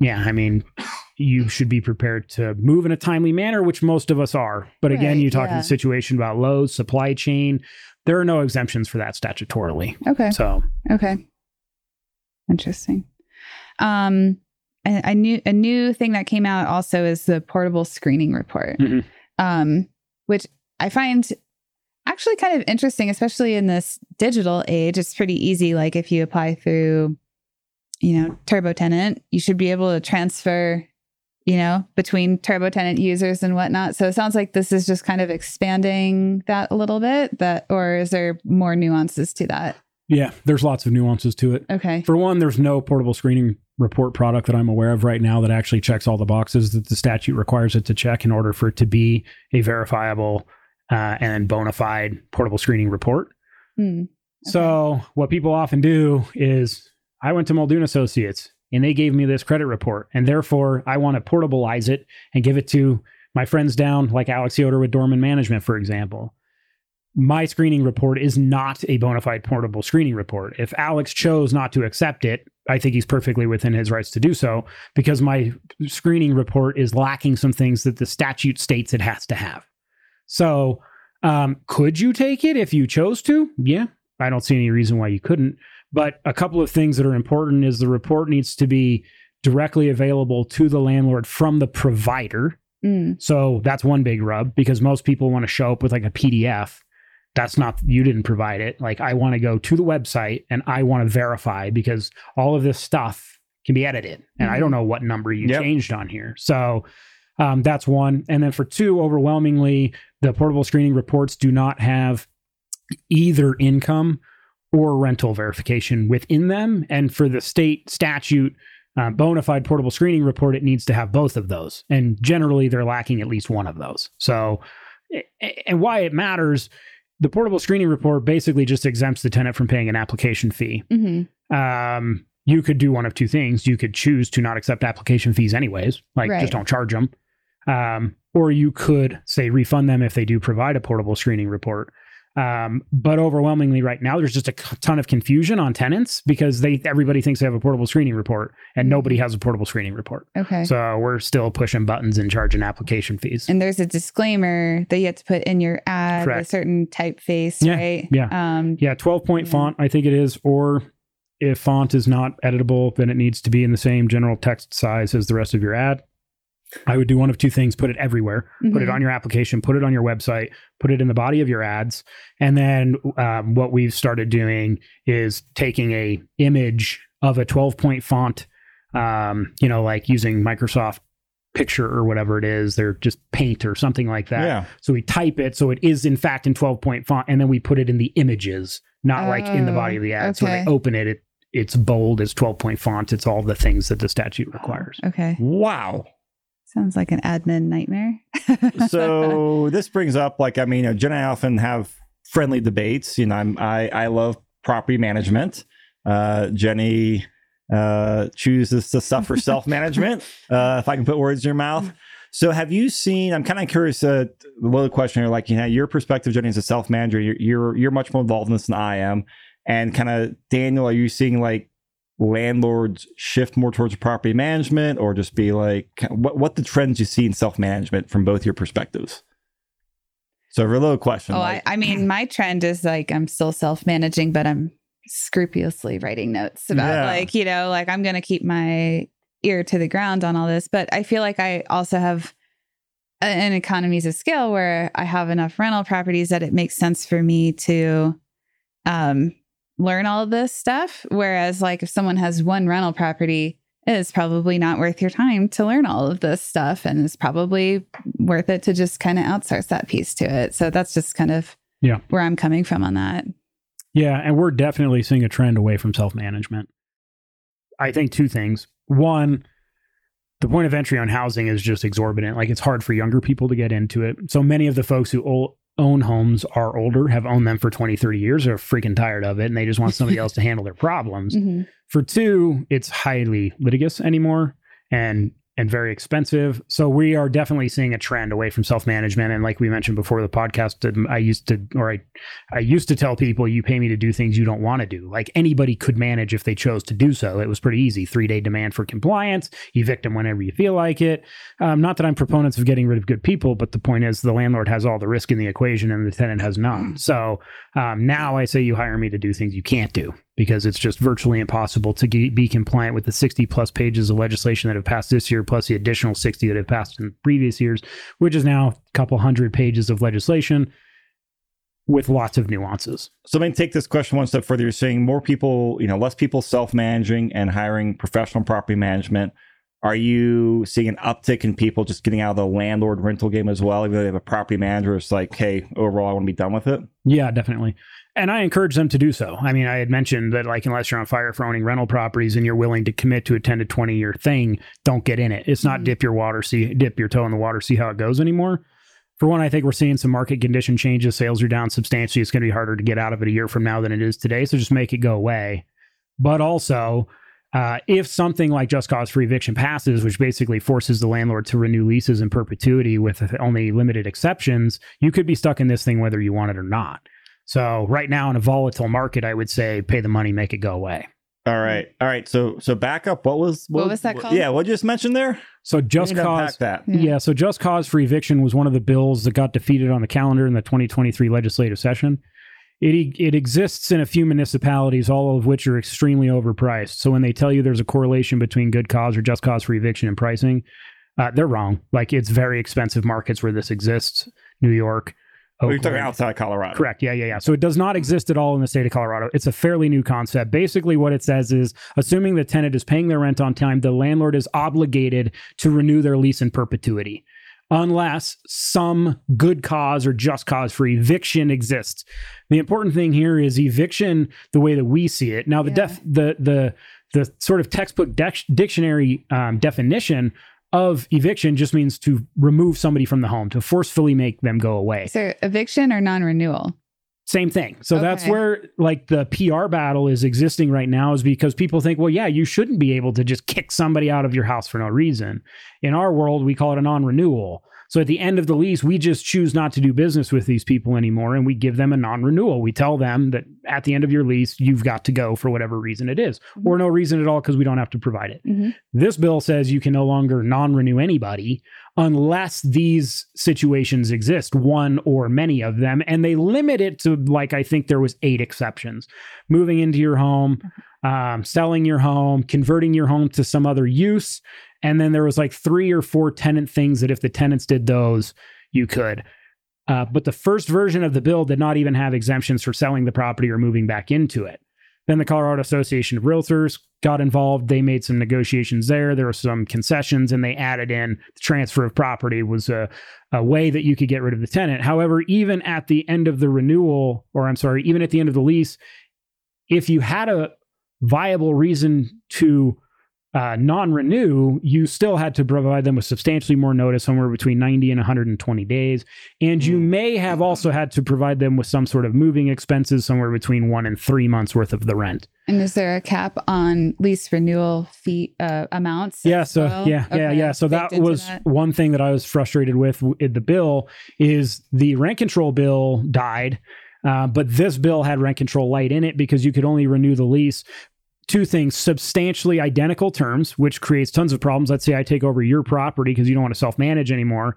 yeah, I mean, you should be prepared to move in a timely manner, which most of us are. But again, Right, you talk yeah. the situation about Lowe's supply chain. There are no exemptions for that statutorily. Okay. So Okay. Interesting. Um, I knew a new thing that came out also is the portable screening report, Mhm. um, which I find actually kind of interesting, especially in this digital age. It's pretty easy. Like if you apply through, you know, Turbo Tenant, you should be able to transfer, you know, between Turbo Tenant users and whatnot. So it sounds like this is just kind of expanding that a little bit. That, or is there more nuances to that? yeah, there's lots of nuances to it. Okay. For one, there's no portable screening report product that I'm aware of right now that actually checks all the boxes that the statute requires it to check in order for it to be a verifiable uh, and bona fide portable screening report. Hmm. So what people often do is I went to Muldoon Associates and they gave me this credit report, and therefore I want to portableize it and give it to my friends down, like Alex Yoder with Dorman Management, for example. My screening report is not a bona fide portable screening report. If Alex chose not to accept it, I think he's perfectly within his rights to do so because my screening report is lacking some things that the statute states it has to have. So, um, could you take it if you chose to? Yeah, I don't see any reason why you couldn't. But a couple of things that are important is the report needs to be directly available to the landlord from the provider. Mm. So that's one big rub because most people want to show up with like a PDF. That's not, you didn't provide it. Like, I want to go to the website and I want to verify because all of this stuff can be edited. And I don't know what number you Yep. changed on here. So um, that's one. And then for two, overwhelmingly, the portable screening reports do not have either income or rental verification within them. And for the state statute, uh, bona fide portable screening report, it needs to have both of those. And generally, they're lacking at least one of those. So, and why it matters, the portable screening report basically just exempts the tenant from paying an application fee. hmm Um, you could do one of two things. You could choose to not accept application fees, anyways, like Right. just don't charge them. Um, or you could say refund them if they do provide a portable screening report. Um, but overwhelmingly, right now, there's just a ton of confusion on tenants because they everybody thinks they have a portable screening report, and nobody has a portable screening report. Okay. So we're still pushing buttons and charging application fees. and there's a disclaimer that you have to put in your ad, a certain typeface, Yeah, right? yeah. Um, Yeah, 12 point Yeah. font, I think it is. Or if font is not editable, then it needs to be in the same general text size as the rest of your ad. I would do one of two things put it everywhere, put it mhm. on your application, put it on your website, put it in the body of your ads. And then um, what we've started doing is taking a image of a 12 point font, um, you know, like using Microsoft Picture or whatever it is. They're just paint or something like that. Yeah. So we type it so it is in fact in 12 point font, and then we put it in the images, not like in the body of the ad. So when okay. they open it, it it's bold, it's 12 point font, it's all the things that the statute requires. Okay. Wow. Sounds like an admin nightmare. so this brings up like I mean, you know, Jen and I often have friendly debates. You know, I'm, I I love property management. Uh, Jenny uh, chooses to suffer self management. Uh, if I can put words in your mouth. So have you seen? I'm kind of curious. Uh, the little question here, like you know, your perspective, Jenny, as a self manager, you're, you're you're much more involved in this than I am. And kind of Daniel, are you seeing like landlords shift more towards property management or just be like what what the trends you see in self-management from both your perspectives so a real question oh, like, I, I mean, my trend is like I'm still self managing, but I'm scrupulously writing notes about Yeah. like, you know, like I'm going to keep my ear to the ground on all this. But I feel like I also have an economies of scale where I have enough rental properties that it makes sense for me to um, learn all of this stuff. Whereas, like, if someone has one rental property, it's probably not worth your time to learn all of this stuff. And it's probably worth it to just kind of outsource that piece to it. So that's just kind of Yeah. where I'm coming from on that. Yeah, and we're definitely seeing a trend away from self management. I think two things. One, the point of entry on housing is just exorbitant. Like it's hard for younger people to get into it. So many of the folks who own homes are older, have owned them for 20, 30 years, are freaking tired of it, and they just want somebody else to handle their problems. Mhm. For two, it's highly litigious anymore and and very expensive. So we are definitely seeing a trend away from self-management. And like we mentioned before the podcast, I used to or I I used to tell people you pay me to do things you don't want to do. Like anybody could manage if they chose to do so. It was pretty easy. Three day demand for compliance, evict them whenever you feel like it. Um, not that I'm proponents of getting rid of good people, but the point is the landlord has all the risk in the equation and the tenant has none. So um, now I say you hire me to do things you can't do because it's just virtually impossible to ge- be compliant with the 60 plus pages of legislation that have passed this year, plus the additional 60 that have passed in previous years, which is now a couple hundred pages of legislation with lots of nuances. So, let me take this question one step further. You're saying more people, you know, less people self managing and hiring professional property management. Are you seeing an uptick in people just getting out of the landlord rental game as well? Even though they have a property manager, it's like, hey, overall, I want to be done with it. Yeah, definitely. And I encourage them to do so. I mean, I had mentioned that, like, unless you're on fire for owning rental properties and you're willing to commit to a 10 to 20 year thing, don't get in it. It's not Mhm. dip your water, see, dip your toe in the water, see how it goes anymore. For one, I think we're seeing some market condition changes. Sales are down substantially. It's going to be harder to get out of it a year from now than it is today. So just make it go away. But also, uh, if something like just cause for eviction passes, which basically forces the landlord to renew leases in perpetuity with only limited exceptions, you could be stuck in this thing whether you want it or not. So right now in a volatile market, I would say pay the money, make it go away. All right, all right. So, so back up. What was What was that called? Yeah, what you just mentioned there? So just We need to unpack cause that. Yeah. Yeah. so just cause for eviction was one of the bills that got defeated on the calendar in the 2023 legislative session. It e, it exists in a few municipalities, all of which are extremely overpriced. So when they tell you there's a correlation between good cause or just cause for eviction and pricing, uh, they're wrong. Like it's very expensive markets where this exists. New York. Oh, you're talking outside Colorado. Correct. Yeah, yeah, yeah. So it does not exist at all in the state of Colorado. It's a fairly new concept. Basically, what it says is assuming the tenant is paying their rent on time, the landlord is obligated to renew their lease in perpetuity. Unless some good cause or just cause for eviction exists. The important thing here is eviction, the way that we see it. Now, the Yeah. def, the the the sort of textbook dex- dictionary um, definition of eviction just means to remove somebody from the home, to forcefully make them go away. So eviction or non-renewal? Same thing. So that's where like the PR battle is existing right now is because people think, well, yeah, you shouldn't be able to just kick somebody out of your house for no reason. In our world, we call it a non-renewal. So at the end of the lease, we just choose not to do business with these people anymore and we give them a non-renewal. We tell them that at the end of your lease, you've got to go for whatever reason it is, or no reason at all because we don't have to provide it. Mhm. This bill says you can no longer non renew anybody unless these situations exist, one or many of them. And they limit it to, like, I think there was eight exceptions moving into your home, um, selling your home, converting your home to some other use. And then there was like three or four tenant things that if the tenants did those, you could. Uh, but the first version of the bill did not even have exemptions for selling the property or moving back into it. Then the Colorado Association of Realtors got involved. They made some negotiations there. There were some concessions, and they added in the transfer of property was a, a way that you could get rid of the tenant. However, even at the end of the renewal, or I'm sorry, even at the end of the lease, if you had a viable reason to uh, non-renew, you still had to provide them with substantially more notice, somewhere between 90 and 120 days, and you may have also had to provide them with some sort of moving expenses, somewhere between one and three months worth of the rent. And is there a cap on lease renewal fee uh, amounts? Yeah, so well? yeah, yeah, Okay, yeah. So that was that. one thing that I was frustrated with in the bill is the rent control bill died, uh, but this bill had rent control light in it because you could only renew the lease. Two things: substantially identical terms, which creates tons of problems. Let's say I take over your property because you don't want to self manage anymore,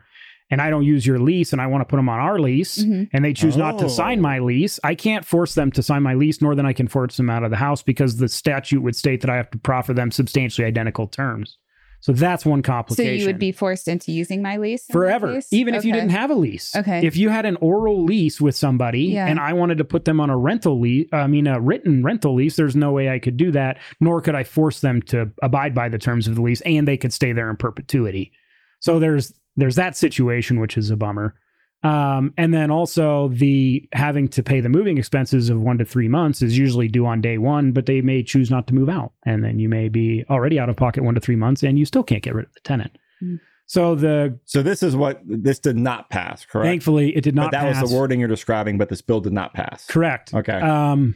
and I don't use your lease, and I want to put them on our lease, Mhm. and they choose not Oh. to sign my lease. I can't force them to sign my lease, nor then I can force them out of the house because the statute would state that I have to proffer them substantially identical terms. So that's one complication. So you would be forced into using my lease forever, even if you didn't have a lease. Okay. If you had an oral lease with somebody Yeah. and I wanted to put them on a rental lease, I mean, a written rental lease, there's no way I could do that, nor could I force them to abide by the terms of the lease and they could stay there in perpetuity. So there's, there's that situation, which is a bummer. Um, and then also the having to pay the moving expenses of one to three months is usually due on day one, but they may choose not to move out. And then you may be already out of pocket one to three months and you still can't get rid of the tenant. Mm. So the So this is what this did not pass, correct? thankfully it did not but that pass. was the wording you're describing, but this bill did not pass. Correct. Okay. Um,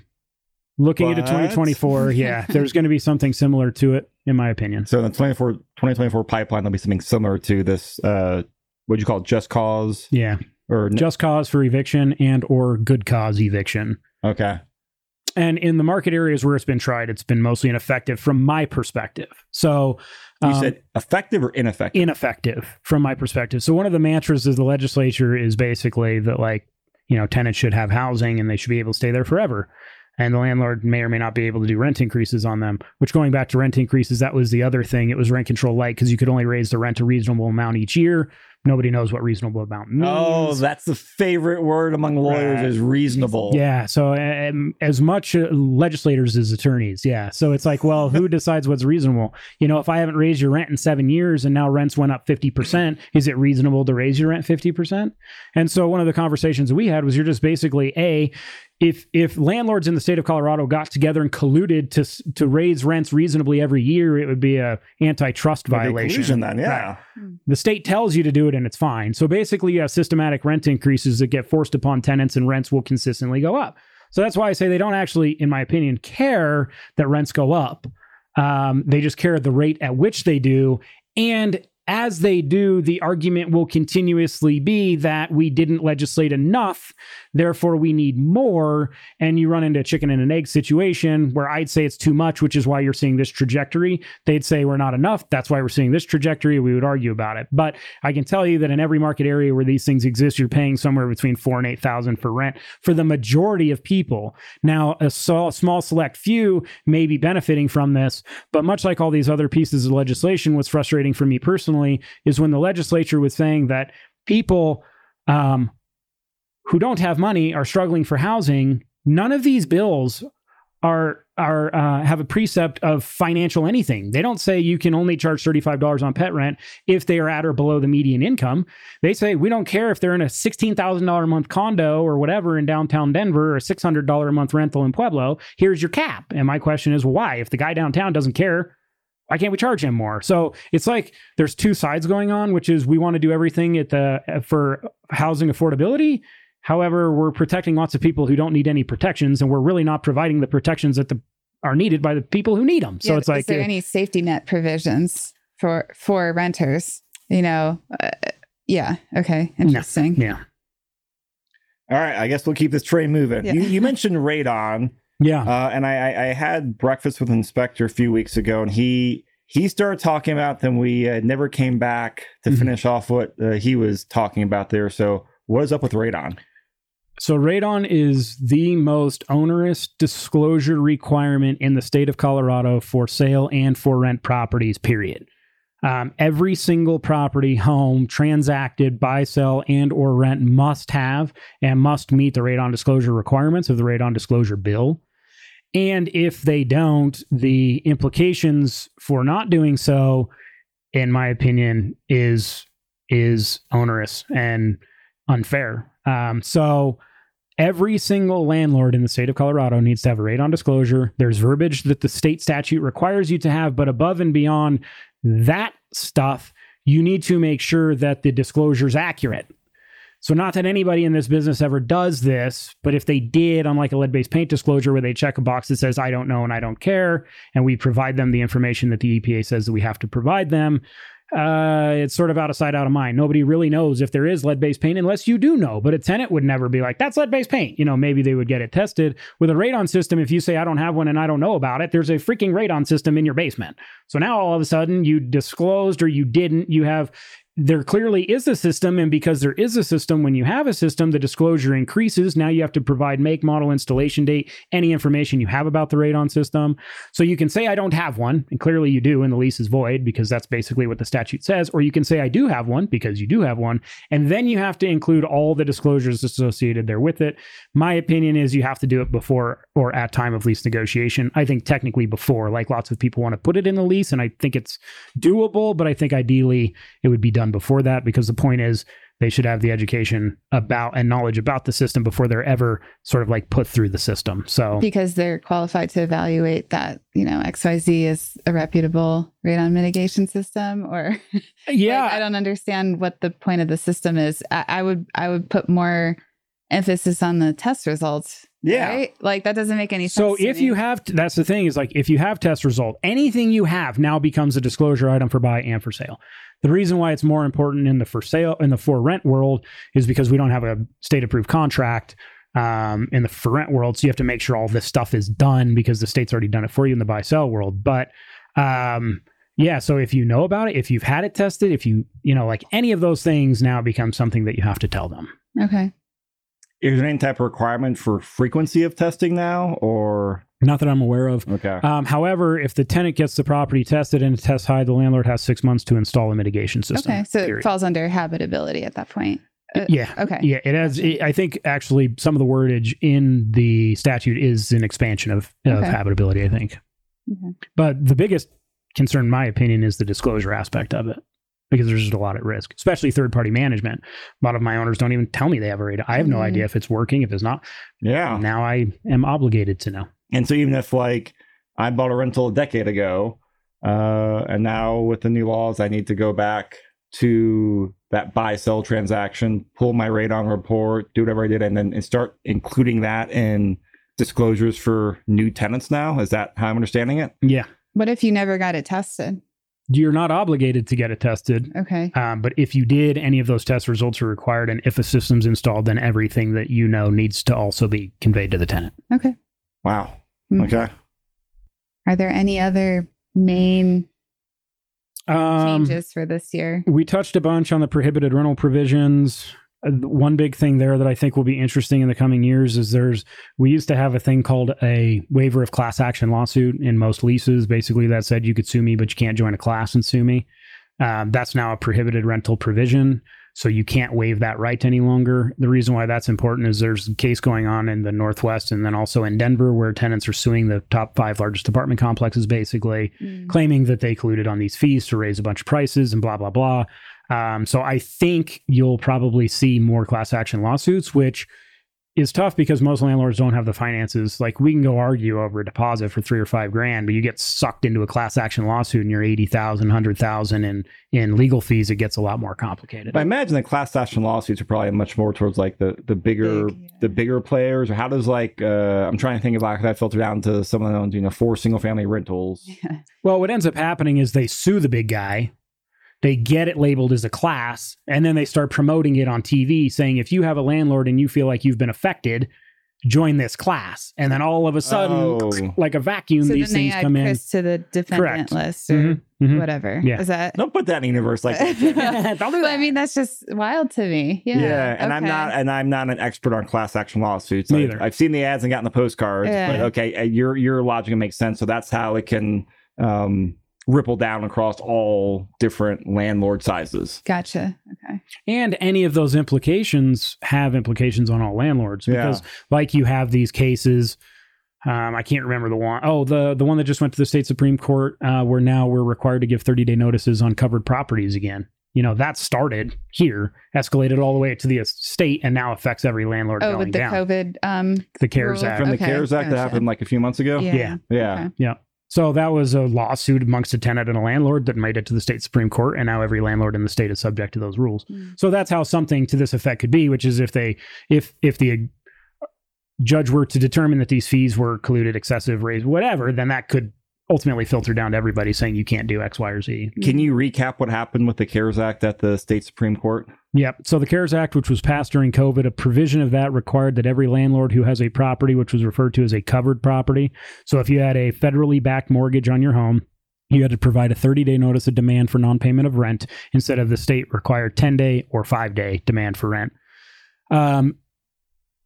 looking into But- 2024, yeah, there's going to be something similar to it, in my opinion. So in the 24, 2024 pipeline, there'll be something similar to this. Uh, what do you call it? Just cause Yeah, or just cause for eviction and or good cause eviction. okay? And in the market areas where it's been tried, it's been mostly ineffective from my perspective. So You um, said effective or ineffective? ineffective from my perspective. So one of the mantras of the legislature is basically that like, you know, tenants should have housing and they should be able to stay there forever. And the landlord may or may not be able to do rent increases on them, which going back to rent increases, that was the other thing. It was rent control light because you could only raise the rent a reasonable amount each year. Nobody knows what reasonable amount means. oh, that's the favorite word among lawyers Right. is reasonable. Yeah. So um, as much uh, legislators as attorneys. Yeah. So it's like, well, who decides what's reasonable? You know, if I haven't raised your rent in seven years and now rents went up 50%, is it reasonable to raise your rent 50%? And so one of the conversations we had was you're just basically A, if if landlords in the state of Colorado got together and colluded to to raise rents reasonably every year, it would be a antitrust violation. collusion then, yeah. The state tells you to do it and it's fine. So basically, you have systematic rent increases that get forced upon tenants and rents will consistently go up. So that's why I say they don't actually, in my opinion, care that rents go up. Um, they just care the rate at which they do. And as they do, the argument will continuously be that we didn't legislate enough, therefore we need more. And you run into a chicken and an egg situation where I'd say it's too much, which is why you're seeing this trajectory. They'd say we're not enough. That's why we're seeing this trajectory. We would argue about it. But I can tell you that in every market area where these things exist, you're paying somewhere between four and eight thousand for rent for the majority of people. Now, a small select few may be benefiting from this, but much like all these other pieces of legislation, what's frustrating for me personally is when the legislature was saying that people um, who don't have money are struggling for housing. None of these bills are are uh, have a precept of financial anything. They don't say you can only charge thirty five dollars on pet rent if they are at or below the median income. They say we don't care if they're in a sixteen thousand dollar a month condo or whatever in downtown Denver or six hundred dollar a month rental in Pueblo. Here's your cap. And my question is, why? If the guy downtown doesn't care, why can't we charge him more? So it's like there's two sides going on, which is we want to do everything at the for housing affordability. However, we're protecting lots of people who don't need any protections, and we're really not providing the protections that the, are needed by the people who need them. So Yeah, it's like is there uh, any safety net provisions for for renters? You know, uh, yeah. Okay, interesting. yeah, All right, I guess we'll keep this train moving. Yeah. You, you mentioned radon, yeah, uh, and I, I, I had breakfast with inspector a few weeks ago, and he he started talking about them. We uh, never came back to Mhm. finish off what uh, he was talking about there. So, what is up with radon? So radon is the most onerous disclosure requirement in the state of Colorado for sale and for rent properties, period. Um, every single property, home, transacted, buy, sell, and or rent must have and must meet the radon disclosure requirements of the radon disclosure bill. And if they don't, the implications for not doing so, in my opinion, is is onerous and unfair. Um, so every single landlord in the state of Colorado needs to have a radon disclosure. There's verbiage that the state statute requires you to have, but above and beyond that stuff, you need to make sure that the disclosure is accurate. So, not that anybody in this business ever does this, but if they did, unlike a lead based paint disclosure where they check a box that says, I don't know and I don't care, and we provide them the information that the EPA says that we have to provide them, uh, it's sort of out of sight, out of mind. Nobody really knows if there is lead based paint unless you do know. But a tenant would never be like, that's lead based paint. You know, maybe they would get it tested. With a radon system, if you say, I don't have one and I don't know about it, there's a freaking radon system in your basement. So now all of a sudden you disclosed or you didn't, you have there clearly is a system. And because there is a system, when you have a system, the disclosure increases. Now you have to provide make, model, installation date, any information you have about the radon system. So you can say, I don't have one. And clearly you do, and the lease is void because that's basically what the statute says. Or you can say, I do have one because you do have one. And then you have to include all the disclosures associated there with it. My opinion is you have to do it before or at time of lease negotiation. I think technically before, like lots of people want to put it in the lease, and I think it's doable, but I think ideally it would be done before that because the point is they should have the education about and knowledge about the system before they're ever sort of like put through the system. So because they're qualified to evaluate that, you know, XYZ is a reputable radon mitigation system or yeah, like, I don't understand what the point of the system is. I, I would I would put more emphasis on the test results. Yeah. Right? Like that doesn't make any sense. So if you have, that's the thing is like if you have test result, anything you have now becomes a disclosure item for buy and for sale. The reason why it's more important in the for sale in the for rent world is because we don't have a state approved contract um, in the for rent world, so you have to make sure all this stuff is done because the state's already done it for you in the buy sell world. But um, yeah, so if you know about it, if you've had it tested, if you you know like any of those things now become something that you have to tell them. Okay. Is there any type of requirement for frequency of testing now, or Not that I'm aware of. okay? Um, however, if the tenant gets the property tested and it's test high, the landlord has six months to install a mitigation system. Okay. So period. it falls under habitability at that point. Uh, yeah. Okay. Yeah, it has. It, I think actually some of the wordage in the statute is an expansion of, of Okay. habitability. I think, Okay. but the biggest concern, in my opinion, is the disclosure aspect of it because there's just a lot at risk, especially third party management. A lot of my owners don't even tell me they have a radon. I have no Mhm. idea if it's working, if it's not. yeah. Now I am obligated to know. And so even if like I bought a rental a decade ago, uh, and now with the new laws, I need to go back to that buy sell transaction, pull my radon report, do whatever I did, and then and start including that in disclosures for new tenants. Now is that how I'm understanding it? Yeah, What if you never got it tested? You're not obligated to get it tested. Okay. Um, but if you did, any of those test results are required. And if a system's installed, then everything that you know needs to also be conveyed to the tenant. Okay. Wow. Hmm. Okay. Are there any other main Um, changes for this year? we touched a bunch on the prohibited rental provisions. One big thing there that I think will be interesting in the coming years is there's we used to have a thing called a waiver of class action lawsuit in most leases. Basically, that said you could sue me, but you can't join a class and sue me. Um, that's now a prohibited rental provision, so you can't waive that right any longer. The reason why that's important is there's a case going on in the Northwest and then also in Denver where tenants are suing the top five largest apartment complexes, basically Mm. claiming that they colluded on these fees to raise a bunch of prices and blah blah blah. Um, so I think you'll probably see more class action lawsuits, which is tough because most landlords don't have the finances. Like we can go argue over a deposit for three or five grand, but you get sucked into a class action lawsuit and you're 80,000, 100,000 in, in legal fees, it gets a lot more complicated. But I imagine the class action lawsuits are probably much more towards like the the bigger Big, yeah. the bigger players. Or how does like uh, I'm trying to think of like that filter down to someone that owns you know four single family rentals. Well, what ends up happening is they sue the big guy. They get it labeled as a class, and then they start promoting it on TV, saying if you have a landlord and you feel like you've been affected, join this class. And then all of a sudden, Oh. like a vacuum, So these then they things add come in. To the defendant Correct. list or Mhm, mhm. whatever. Yeah. Is that? Don't put that in the universe like that. Don't do But I mean, that's just wild to me. Yeah. Yeah, and I'm not, and I'm not an expert on class action lawsuits. Me I've, either. I've seen the ads and gotten the postcards, Yeah. but okay, uh, your your logic makes sense. So that's how it can um, ripple down across all different landlord sizes. Gotcha. Okay. and any of those implications have implications on all landlords Yeah. because like you have these cases um, i can't remember the one oh the the one that just went to the state supreme court uh, where now we're required to give 30 day notices on covered properties again you know that started here escalated all the way to the state and now affects every landlord Oh, going with the down COVID. Um. the cares rule. act From the CARES Act that happened like a few months ago. Yeah. Yeah. Yeah. Okay. So that was a lawsuit amongst a tenant and a landlord that made it to the state supreme court and now every landlord in the state is subject to those rules Mm. So that's how something to this effect could be, which is if they if if the judge were to determine that these fees were colluded, excessive, raised, whatever, then that could ultimately filter down to everybody saying you can't do X, Y, or Z. Can you recap what happened with the CARES Act at the state Supreme Court? Yep. So the CARES Act, which was passed during COVID, a provision of that required that every landlord who has a property, which was referred to as a covered property, so if you had a federally backed mortgage on your home you had to provide a 30 day notice of demand for non payment of rent instead of the state required 10 day or five day demand for rent. Um,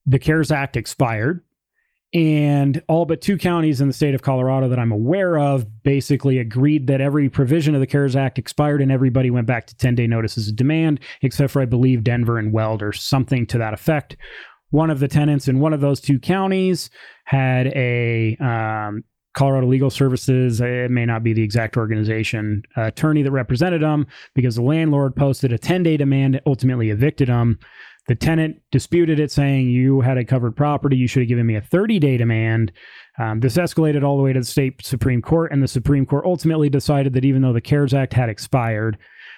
the CARES Act expired, and all but two counties in the state of Colorado that I'm aware of basically agreed that every provision of the CARES Act expired and everybody went back to 10 day notices of demand, except for, I believe, Denver and Weld or something to that effect. One of the tenants in one of those two counties had a um, Colorado Legal Services, it may not be the exact organization, uh, attorney that represented them because the landlord posted a 10 day demand, ultimately evicted them. The tenant disputed it, saying, You had a covered property. You should have given me a 30 day demand. Um, this escalated all the way to the state Supreme Court, and the Supreme Court ultimately decided that even though the CARES Act had expired,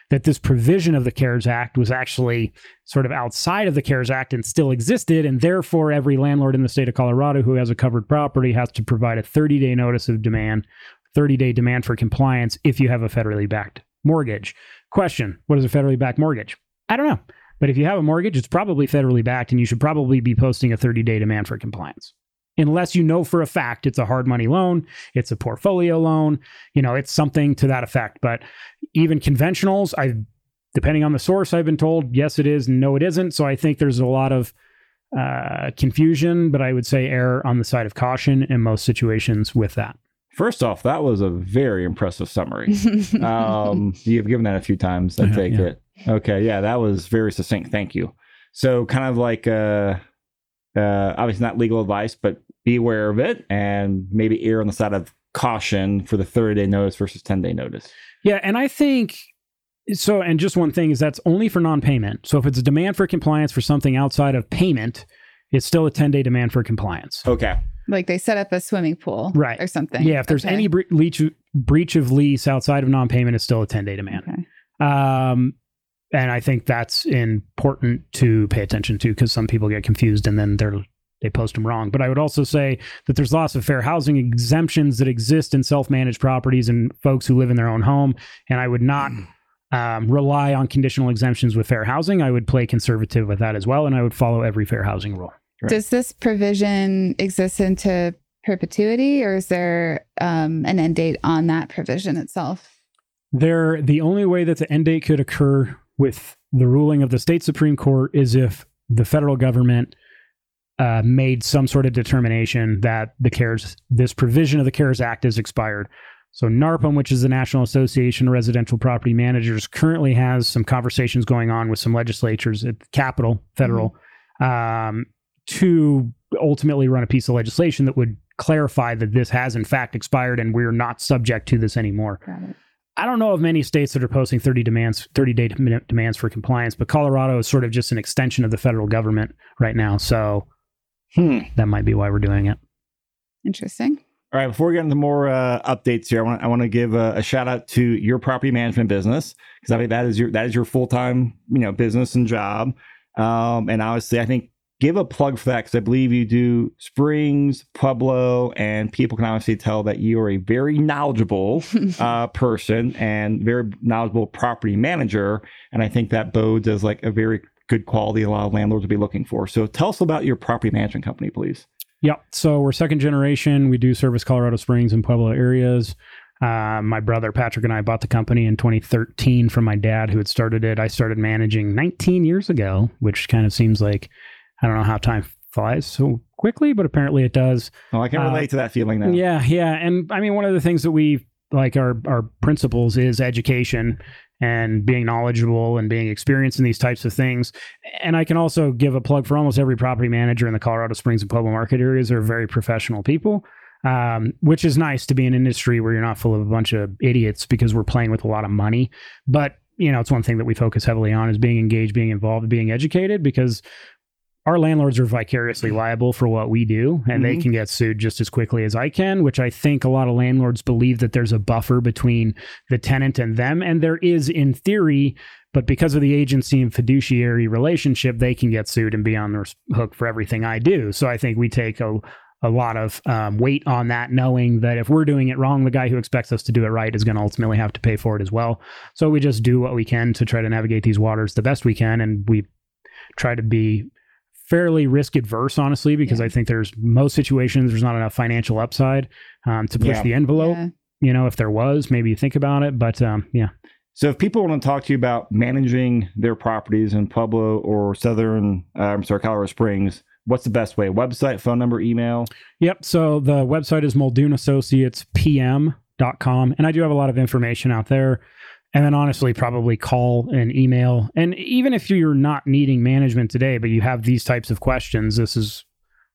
that this provision of the CARES Act was actually sort of outside of the CARES Act and still existed. And therefore, every landlord in the state of Colorado who has a covered property has to provide a 30 day notice of demand, 30 day demand for compliance if you have a federally backed mortgage. Question What is a federally backed mortgage? I don't know. But if you have a mortgage, it's probably federally backed, and you should probably be posting a 30 day demand for compliance. Unless you know for a fact it's a hard money loan, it's a portfolio loan, you know, it's something to that effect. But even conventionals, I, depending on the source, I've been told yes, it is, no, it isn't. So I think there's a lot of uh, confusion, but I would say err on the side of caution in most situations with that. First off, that was a very impressive summary. um, you've given that a few times. I take yeah. it. Okay, yeah, that was very succinct. Thank you. So, kind of like, uh, uh, obviously not legal advice, but be aware of it and maybe err on the side of caution for the 30 day notice versus 10 day notice. Yeah, and I think so. And just one thing is that's only for non payment. So, if it's a demand for compliance for something outside of payment, it's still a 10 day demand for compliance. Okay. Like they set up a swimming pool, right, or something. Yeah, if there's okay. any bre- breach, breach of lease outside of non payment, it's still a 10 day demand. Okay. Um, and I think that's important to pay attention to because some people get confused and then they're they post them wrong. But I would also say that there's lots of fair housing exemptions that exist in self-managed properties and folks who live in their own home. And I would not um, rely on conditional exemptions with fair housing. I would play conservative with that as well, and I would follow every fair housing rule. Right. Does this provision exist into perpetuity, or is there um, an end date on that provision itself? There, the only way that the end date could occur with the ruling of the state supreme court is if the federal government uh, made some sort of determination that the CARES, this provision of the CARES Act is expired. So NARPM, which is the National Association of Residential Property Managers, currently has some conversations going on with some legislatures at the Capitol, federal, mm-hmm. um, to ultimately run a piece of legislation that would clarify that this has in fact expired and we're not subject to this anymore. I don't know of many states that are posting 30 demands, 30 day demands for compliance, but Colorado is sort of just an extension of the federal government right now. So hmm. that might be why we're doing it. Interesting. All right, before we get into more uh, updates here, I want I want to give a, a, shout out to your property management business because I think that is your that is your full time you know business and job. Um, and obviously, I think give a plug for that because I believe you do Springs, Pueblo, and people can obviously tell that you are a very knowledgeable uh, person and very knowledgeable property manager. And I think that bodes as like a very good quality a lot of landlords will be looking for. So tell us about your property management company, please. Yeah. So we're second generation. We do service Colorado Springs and Pueblo areas. Uh, my brother Patrick and I bought the company in 2013 from my dad, who had started it. I started managing 19 years ago, which kind of seems like I don't know how time flies so quickly, but apparently it does. Well, I can relate uh, to that feeling now. Yeah, yeah, and I mean one of the things that we like our our principles is education and being knowledgeable and being experienced in these types of things. And I can also give a plug for almost every property manager in the Colorado Springs and Pueblo market areas are very professional people. Um, which is nice to be in an industry where you're not full of a bunch of idiots because we're playing with a lot of money. But you know, it's one thing that we focus heavily on is being engaged, being involved, being educated because our landlords are vicariously mm-hmm. liable for what we do and mm-hmm. they can get sued just as quickly as I can, which I think a lot of landlords believe that there's a buffer between the tenant and them. And there is in theory, but because of the agency and fiduciary relationship, they can get sued and be on the hook for everything I do. So I think we take a, a lot of um, weight on that, knowing that if we're doing it wrong, the guy who expects us to do it right is going to ultimately have to pay for it as well. So we just do what we can to try to navigate these waters the best we can. And we try to be fairly risk adverse, honestly, because yeah. I think there's most situations there's not enough financial upside um, to push yeah. the envelope. Yeah. You know, if there was, maybe you think about it. But um, yeah. So if people want to talk to you about managing their properties in Pueblo or Southern, uh, I'm sorry, Colorado Springs, what's the best way? Website, phone number, email? Yep. So the website is Muldoon Associates PM.com. And I do have a lot of information out there. And then honestly, probably call and email. And even if you're not needing management today, but you have these types of questions, this is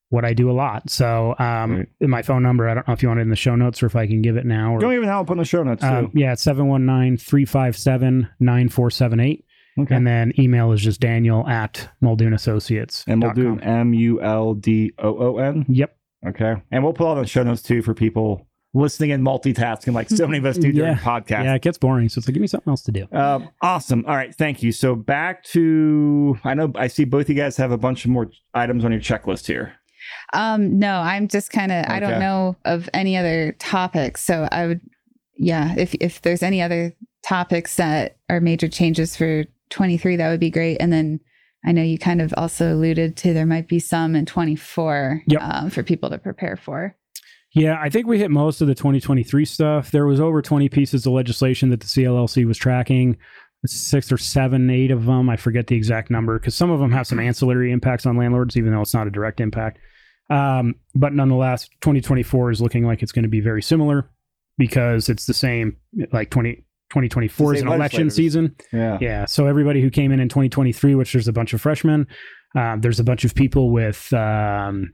what I do a lot. So um, right. my phone number, I don't know if you want it in the show notes or if I can give it now. Or, don't even help in the show notes. Um, yeah, 719-357-9478. Okay. And then email is just Daniel at Muldoon Associates. And Muldoon, M U L D O O N? Yep. Okay. And we'll put all the show notes too for people listening and multitasking like so many of us do during yeah. podcasts. Yeah, it gets boring. So it's like, give me something else to do. Um, awesome. All right. Thank you. So back to, I know I see both you guys have a bunch of more items on your checklist here. Um, no, I'm just kind of, okay. I don't know of any other topics. So I would, yeah, if, if there's any other topics that are major changes for 23, that would be great. And then I know you kind of also alluded to there might be some in 24 yep. um, for people to prepare for. Yeah, I think we hit most of the 2023 stuff. There was over 20 pieces of legislation that the CLLC was tracking, six or seven, eight of them. I forget the exact number because some of them have some ancillary impacts on landlords, even though it's not a direct impact. Um, but nonetheless, 2024 is looking like it's going to be very similar because it's the same, like 20, 2024 is an election season. Yeah. Yeah. So everybody who came in in 2023, which there's a bunch of freshmen, uh, there's a bunch of people with um,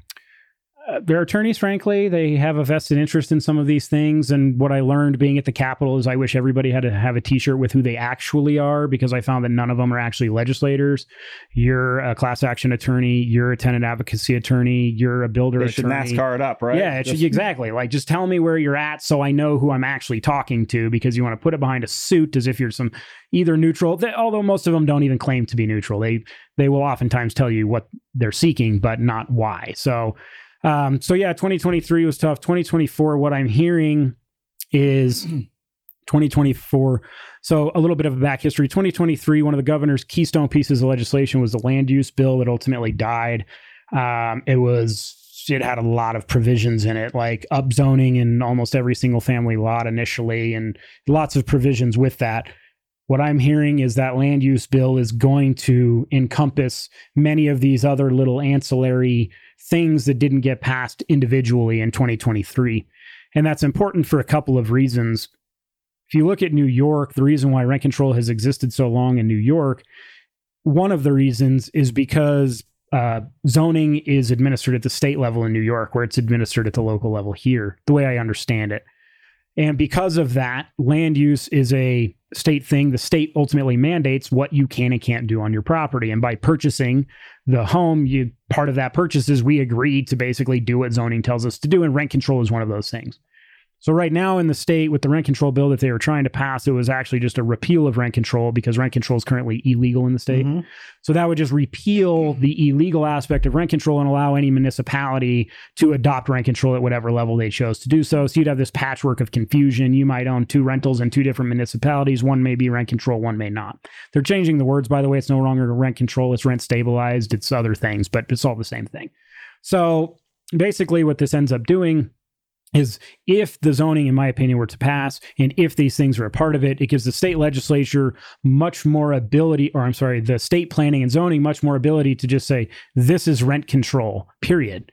uh, their attorneys, frankly, they have a vested interest in some of these things. And what I learned being at the Capitol is I wish everybody had to have a T-shirt with who they actually are, because I found that none of them are actually legislators. You're a class action attorney. You're a tenant advocacy attorney. You're a builder. They attorney. should NASCAR it up, right? Yeah, should, exactly. Like, just tell me where you're at, so I know who I'm actually talking to. Because you want to put it behind a suit as if you're some either neutral. They, although most of them don't even claim to be neutral. They they will oftentimes tell you what they're seeking, but not why. So um, so yeah, 2023 was tough. 2024, what I'm hearing is 2024. So a little bit of a back history. 2023, one of the governor's keystone pieces of legislation was the land use bill that ultimately died. Um, it was it had a lot of provisions in it, like upzoning in almost every single family lot initially, and lots of provisions with that. What I'm hearing is that land use bill is going to encompass many of these other little ancillary things that didn't get passed individually in 2023. And that's important for a couple of reasons. If you look at New York, the reason why rent control has existed so long in New York, one of the reasons is because uh, zoning is administered at the state level in New York, where it's administered at the local level here, the way I understand it. And because of that, land use is a state thing. The state ultimately mandates what you can and can't do on your property. And by purchasing the home, you part of that purchase is we agree to basically do what zoning tells us to do. And rent control is one of those things. So right now in the state with the rent control bill that they were trying to pass, it was actually just a repeal of rent control because rent control is currently illegal in the state. Mm-hmm. So that would just repeal the illegal aspect of rent control and allow any municipality to adopt rent control at whatever level they chose to do so. So you'd have this patchwork of confusion. You might own two rentals in two different municipalities. One may be rent control, one may not. They're changing the words, by the way. It's no longer rent control, it's rent stabilized, it's other things, but it's all the same thing. So basically, what this ends up doing is if the zoning, in my opinion, were to pass, and if these things are a part of it, it gives the state legislature much more ability, or I'm sorry, the state planning and zoning much more ability to just say, this is rent control, period.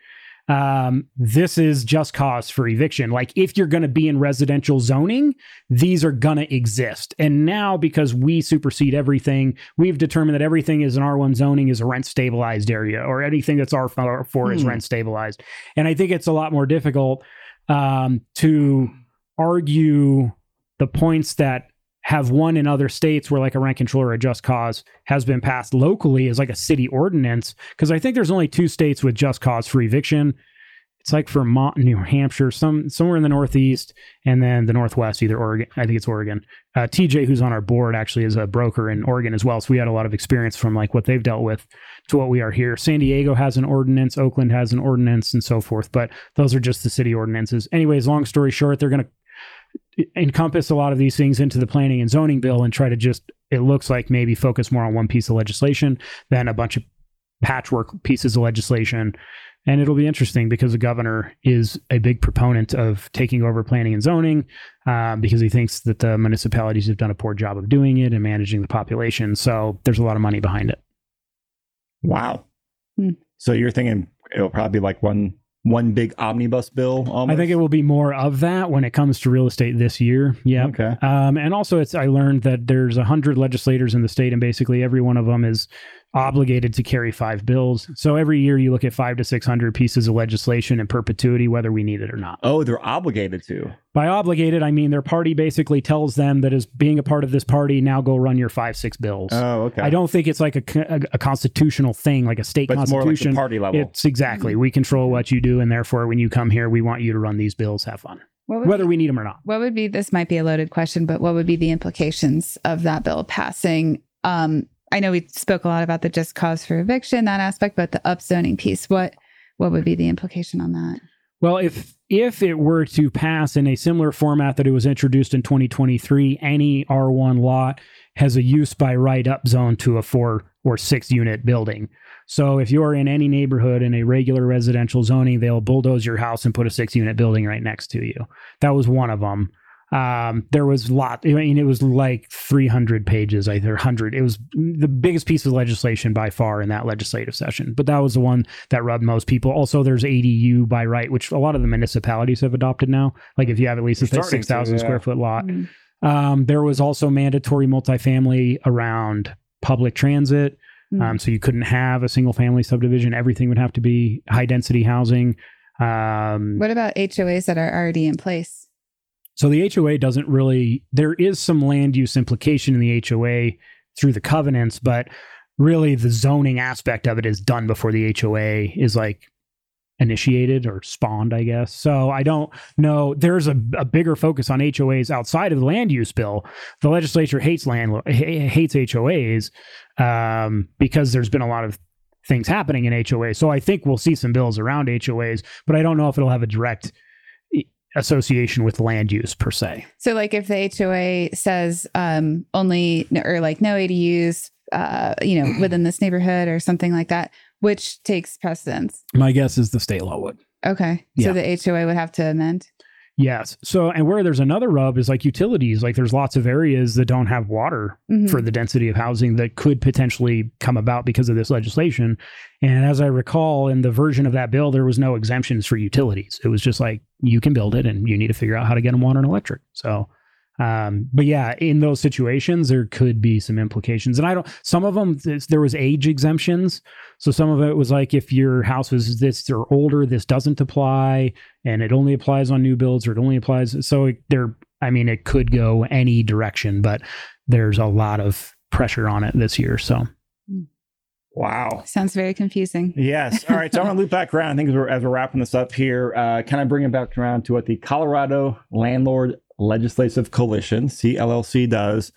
Um, this is just cause for eviction. Like if you're going to be in residential zoning, these are going to exist. And now, because we supersede everything, we've determined that everything is an R1 zoning is a rent stabilized area, or anything that's R4 hmm. is rent stabilized. And I think it's a lot more difficult um, to argue the points that have won in other states where like a rent control or a just cause has been passed locally as like a city ordinance. Because i think there's only two states with just cause for eviction it's like Vermont, New Hampshire, some somewhere in the Northeast, and then the Northwest, either Oregon. I think it's Oregon. Uh, TJ, who's on our board, actually is a broker in Oregon as well. So we had a lot of experience from like what they've dealt with to what we are here. San Diego has an ordinance, Oakland has an ordinance, and so forth. But those are just the city ordinances. Anyways, long story short, they're going to encompass a lot of these things into the planning and zoning bill and try to just it looks like maybe focus more on one piece of legislation than a bunch of patchwork pieces of legislation And it'll be interesting because the governor is a big proponent of taking over planning and zoning um, because he thinks that the municipalities have done a poor job of doing it and managing the population. So there's a lot of money behind it. Wow. Hmm. So you're thinking it'll probably be like one one big omnibus bill almost? I think it will be more of that when it comes to real estate this year. Yeah. Okay. Um, and also, it's I learned that there's a hundred legislators in the state, and basically every one of them is obligated to carry five bills. So every year you look at five to six hundred pieces of legislation in perpetuity, whether we need it or not. Oh, they're obligated to. By obligated, I mean their party basically tells them that as being a part of this party, now go run your five six bills. Oh, okay. I don't think it's like a, a, a constitutional thing, like a state but it's more like the constitution. party level. it's exactly we control what you do, and therefore, when you come here, we want you to run these bills. Have fun, What would, whether we need them or not. what would be this might be a loaded question, but what would be the implications of that bill passing? Um, I know we spoke a lot about the just cause for eviction, that aspect, but the upzoning piece, what what would be the implication on that? Well, if if it were to pass in a similar format that it was introduced in 2023, any R1 lot has a use by right up zone to a four or six unit building. So if you're in any neighborhood in a regular residential zoning, they'll bulldoze your house and put a six unit building right next to you. That was one of them. Um, there was a lot. I mean, it was like 300 pages, either 100. It was the biggest piece of legislation by far in that legislative session. But that was the one that rubbed most people. Also, there's ADU by right, which a lot of the municipalities have adopted now. Like if you have at least a They're starting to, 6,000 yeah. square foot lot. Mm. Um, there was also mandatory multifamily around public transit. Mm. Um, so you couldn't have a single family subdivision. Everything would have to be high density housing. Um, What about HOAs that are already in place? So the HOA doesn't really, there is some land use implication in the HOA through the covenants, but really the zoning aspect of it is done before the HOA is like initiated or spawned, I guess. So I don't know. There's a, a bigger focus on HOAs outside of the land use bill. The legislature hates land hates HOAs um, because there's been a lot of things happening in HOA. So I think we'll see some bills around HOAs, but I don't know if it'll have a direct association with land use per se. So, like, if the HOA says um, only or like no ADUs, uh, you know, within this neighborhood or something like that, which takes precedence. My guess is the state law would. Okay, Yeah. so the HOA would have to amend. Yes. So, and where there's another rub is like utilities. Like there's lots of areas that don't have water Mhm. for the density of housing that could potentially come about because of this legislation. And as I recall, in the version of that bill, there was no exemptions for utilities. It was just like you can build it and you need to figure out how to get them water and electric. So, um, but yeah, in those situations, there could be some implications. And I don't, some of them, there was age exemptions. So some of it was like if your house was this or older, this doesn't apply and it only applies on new builds or it only applies. So it- there, I mean, it could go any direction, but there's a lot of pressure on it this year. So Wow. Sounds very confusing. Yes. All right. So I want to loop back around. I think as we're, as we're wrapping this up here, uh, kind of bring it back around to what the Colorado Landlord Legislative Coalition, CLLC, does.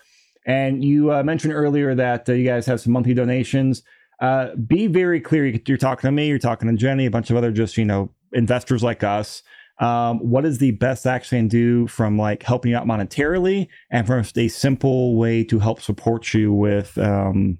And you uh, mentioned earlier that uh, you guys have some monthly donations. Uh, be very clear. You're talking to me, you're talking to Jenny, a bunch of other just, you know, investors like us. Um, what is the best action can do from like helping you out monetarily and from a simple way to help support you with um,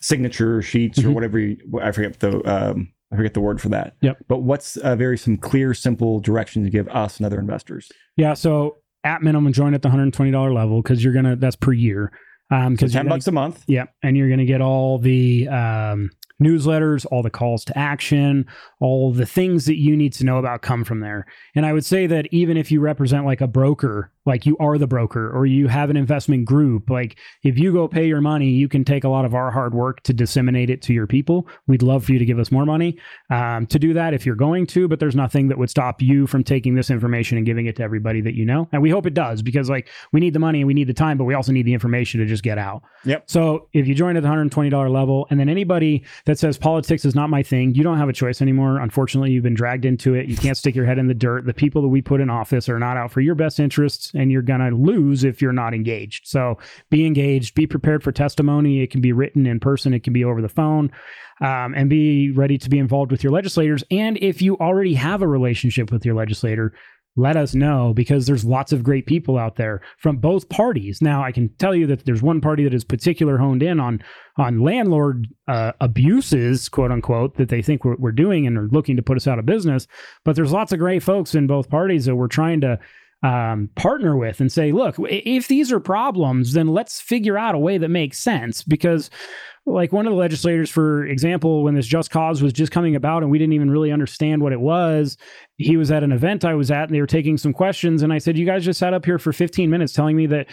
signature sheets or Mhm. whatever you, I forget the um, I forget the word for that. Yep. But what's uh, very some clear, simple direction to give us and other investors? yeah, so at minimum, join at the $120 level because you're going to, that's per year. Um, because So because ten bucks a month. Yeah, and you're going to get all the um, newsletters, all the calls to action, all the things that you need to know about come from there. And I would say that even if you represent like a broker, like you are the broker, or you have an investment group, like if you go pay your money, you can take a lot of our hard work to disseminate it to your people. We'd love for you to give us more money um, to do that if you're going to, but there's nothing that would stop you from taking this information and giving it to everybody that you know. And we hope it does because like we need the money and we need the time, but we also need the information to just get out. Yep. So if you join at the $120 level, and then anybody that says politics is not my thing, you don't have a choice anymore. Unfortunately, you've been dragged into it. You can't stick your head in the dirt. The people that we put in office are not out for your best interests, and you're going to lose if you're not engaged. So be engaged, be prepared for testimony. It can be written in person, it can be over the phone. Um, and be ready to be involved with your legislators. And if you already have a relationship with your legislator, let us know because there's lots of great people out there from both parties. Now, I can tell you that there's one party that is particular honed in on on landlord uh, abuses, quote unquote, that they think we're, we're doing and are looking to put us out of business. But there's lots of great folks in both parties that we're trying to um, partner with and say, look, if these are problems, then let's figure out a way that makes sense because like one of the legislators, for example, when this just cause was just coming about and we didn't even really understand what it was, he was at an event I was at and they were taking some questions. And I said, You guys just sat up here for 15 minutes telling me that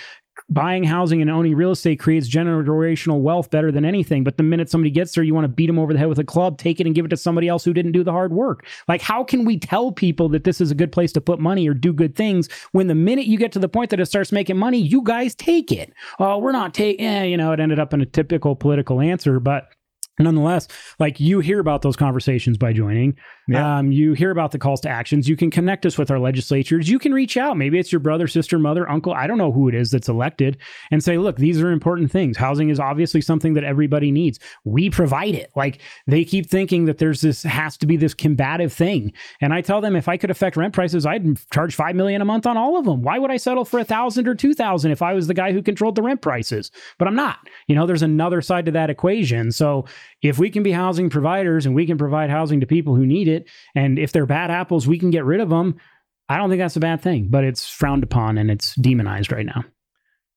buying housing and owning real estate creates generational wealth better than anything. But the minute somebody gets there, you want to beat them over the head with a club, take it and give it to somebody else who didn't do the hard work. Like, how can we tell people that this is a good place to put money or do good things when the minute you get to the point that it starts making money, you guys take it? Oh, we're not taking, eh, you know, it ended up in a typical political answer, but nonetheless, like you hear about those conversations by joining. Yeah. Um, you hear about the calls to actions. You can connect us with our legislatures. You can reach out. Maybe it's your brother, sister, mother, uncle. I don't know who it is that's elected and say, look, these are important things. Housing is obviously something that everybody needs. We provide it. Like they keep thinking that there's this has to be this combative thing. And I tell them if I could affect rent prices, I'd charge five million a month on all of them. Why would I settle for a thousand or two thousand if I was the guy who controlled the rent prices? But I'm not. You know, there's another side to that equation. So if we can be housing providers and we can provide housing to people who need it, and if they're bad apples, we can get rid of them. I don't think that's a bad thing, but it's frowned upon and it's demonized right now.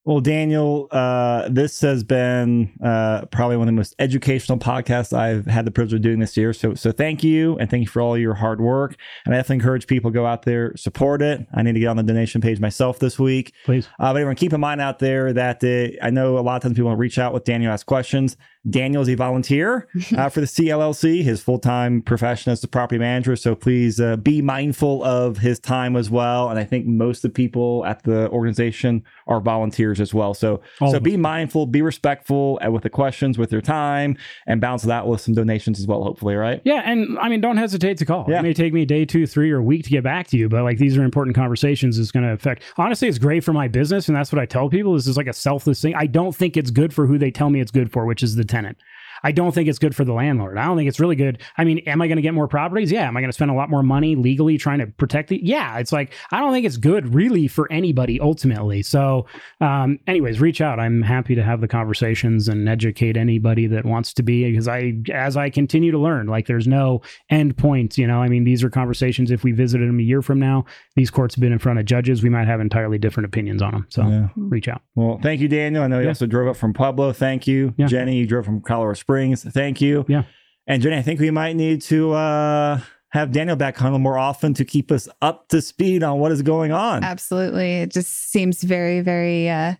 Well, Daniel, uh, this has been uh, probably one of the most educational podcasts I've had the privilege of doing this year. So, so thank you, and thank you for all your hard work. And I definitely encourage people to go out there, support it. I need to get on the donation page myself this week, please. Uh, but everyone, keep in mind out there that uh, I know a lot of times people reach out with Daniel, ask questions. Daniel is a volunteer uh, for the CLLC, his full time profession is the property manager. So please uh, be mindful of his time as well. And I think most of the people at the organization are volunteers as well. So so be mindful, be respectful uh, with the questions, with your time, and balance that with some donations as well. Hopefully, right? Yeah, and I mean, don't hesitate to call. Yeah. It may take me a day, two, three, or a week to get back to you, but like these are important conversations. It's going to affect. Honestly, it's great for my business, and that's what I tell people. This is like a selfless thing. I don't think it's good for who they tell me it's good for, which is the tenant. I don't think it's good for the landlord. I don't think it's really good. I mean, am I going to get more properties? Yeah. Am I going to spend a lot more money legally trying to protect the? Yeah. It's like I don't think it's good really for anybody ultimately. So, um, anyways, reach out. I'm happy to have the conversations and educate anybody that wants to be because I, as I continue to learn, like there's no end point. You know, I mean, these are conversations. If we visited them a year from now, these courts have been in front of judges. We might have entirely different opinions on them. So, yeah. reach out. Well, thank you, Daniel. I know you yeah. also drove up from Pueblo. Thank you, yeah. Jenny. You drove from Colorado Springs. Thank you. Yeah. And Jenny, I think we might need to uh, have Daniel back on more often to keep us up to speed on what is going on. Absolutely. It just seems very, very uh,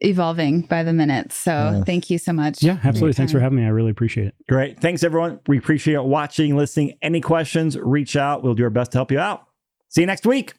evolving by the minute. So uh, thank you so much. Yeah, absolutely. Thanks for having me. I really appreciate it. Great. Thanks, everyone. We appreciate watching, listening. Any questions, reach out. We'll do our best to help you out. See you next week.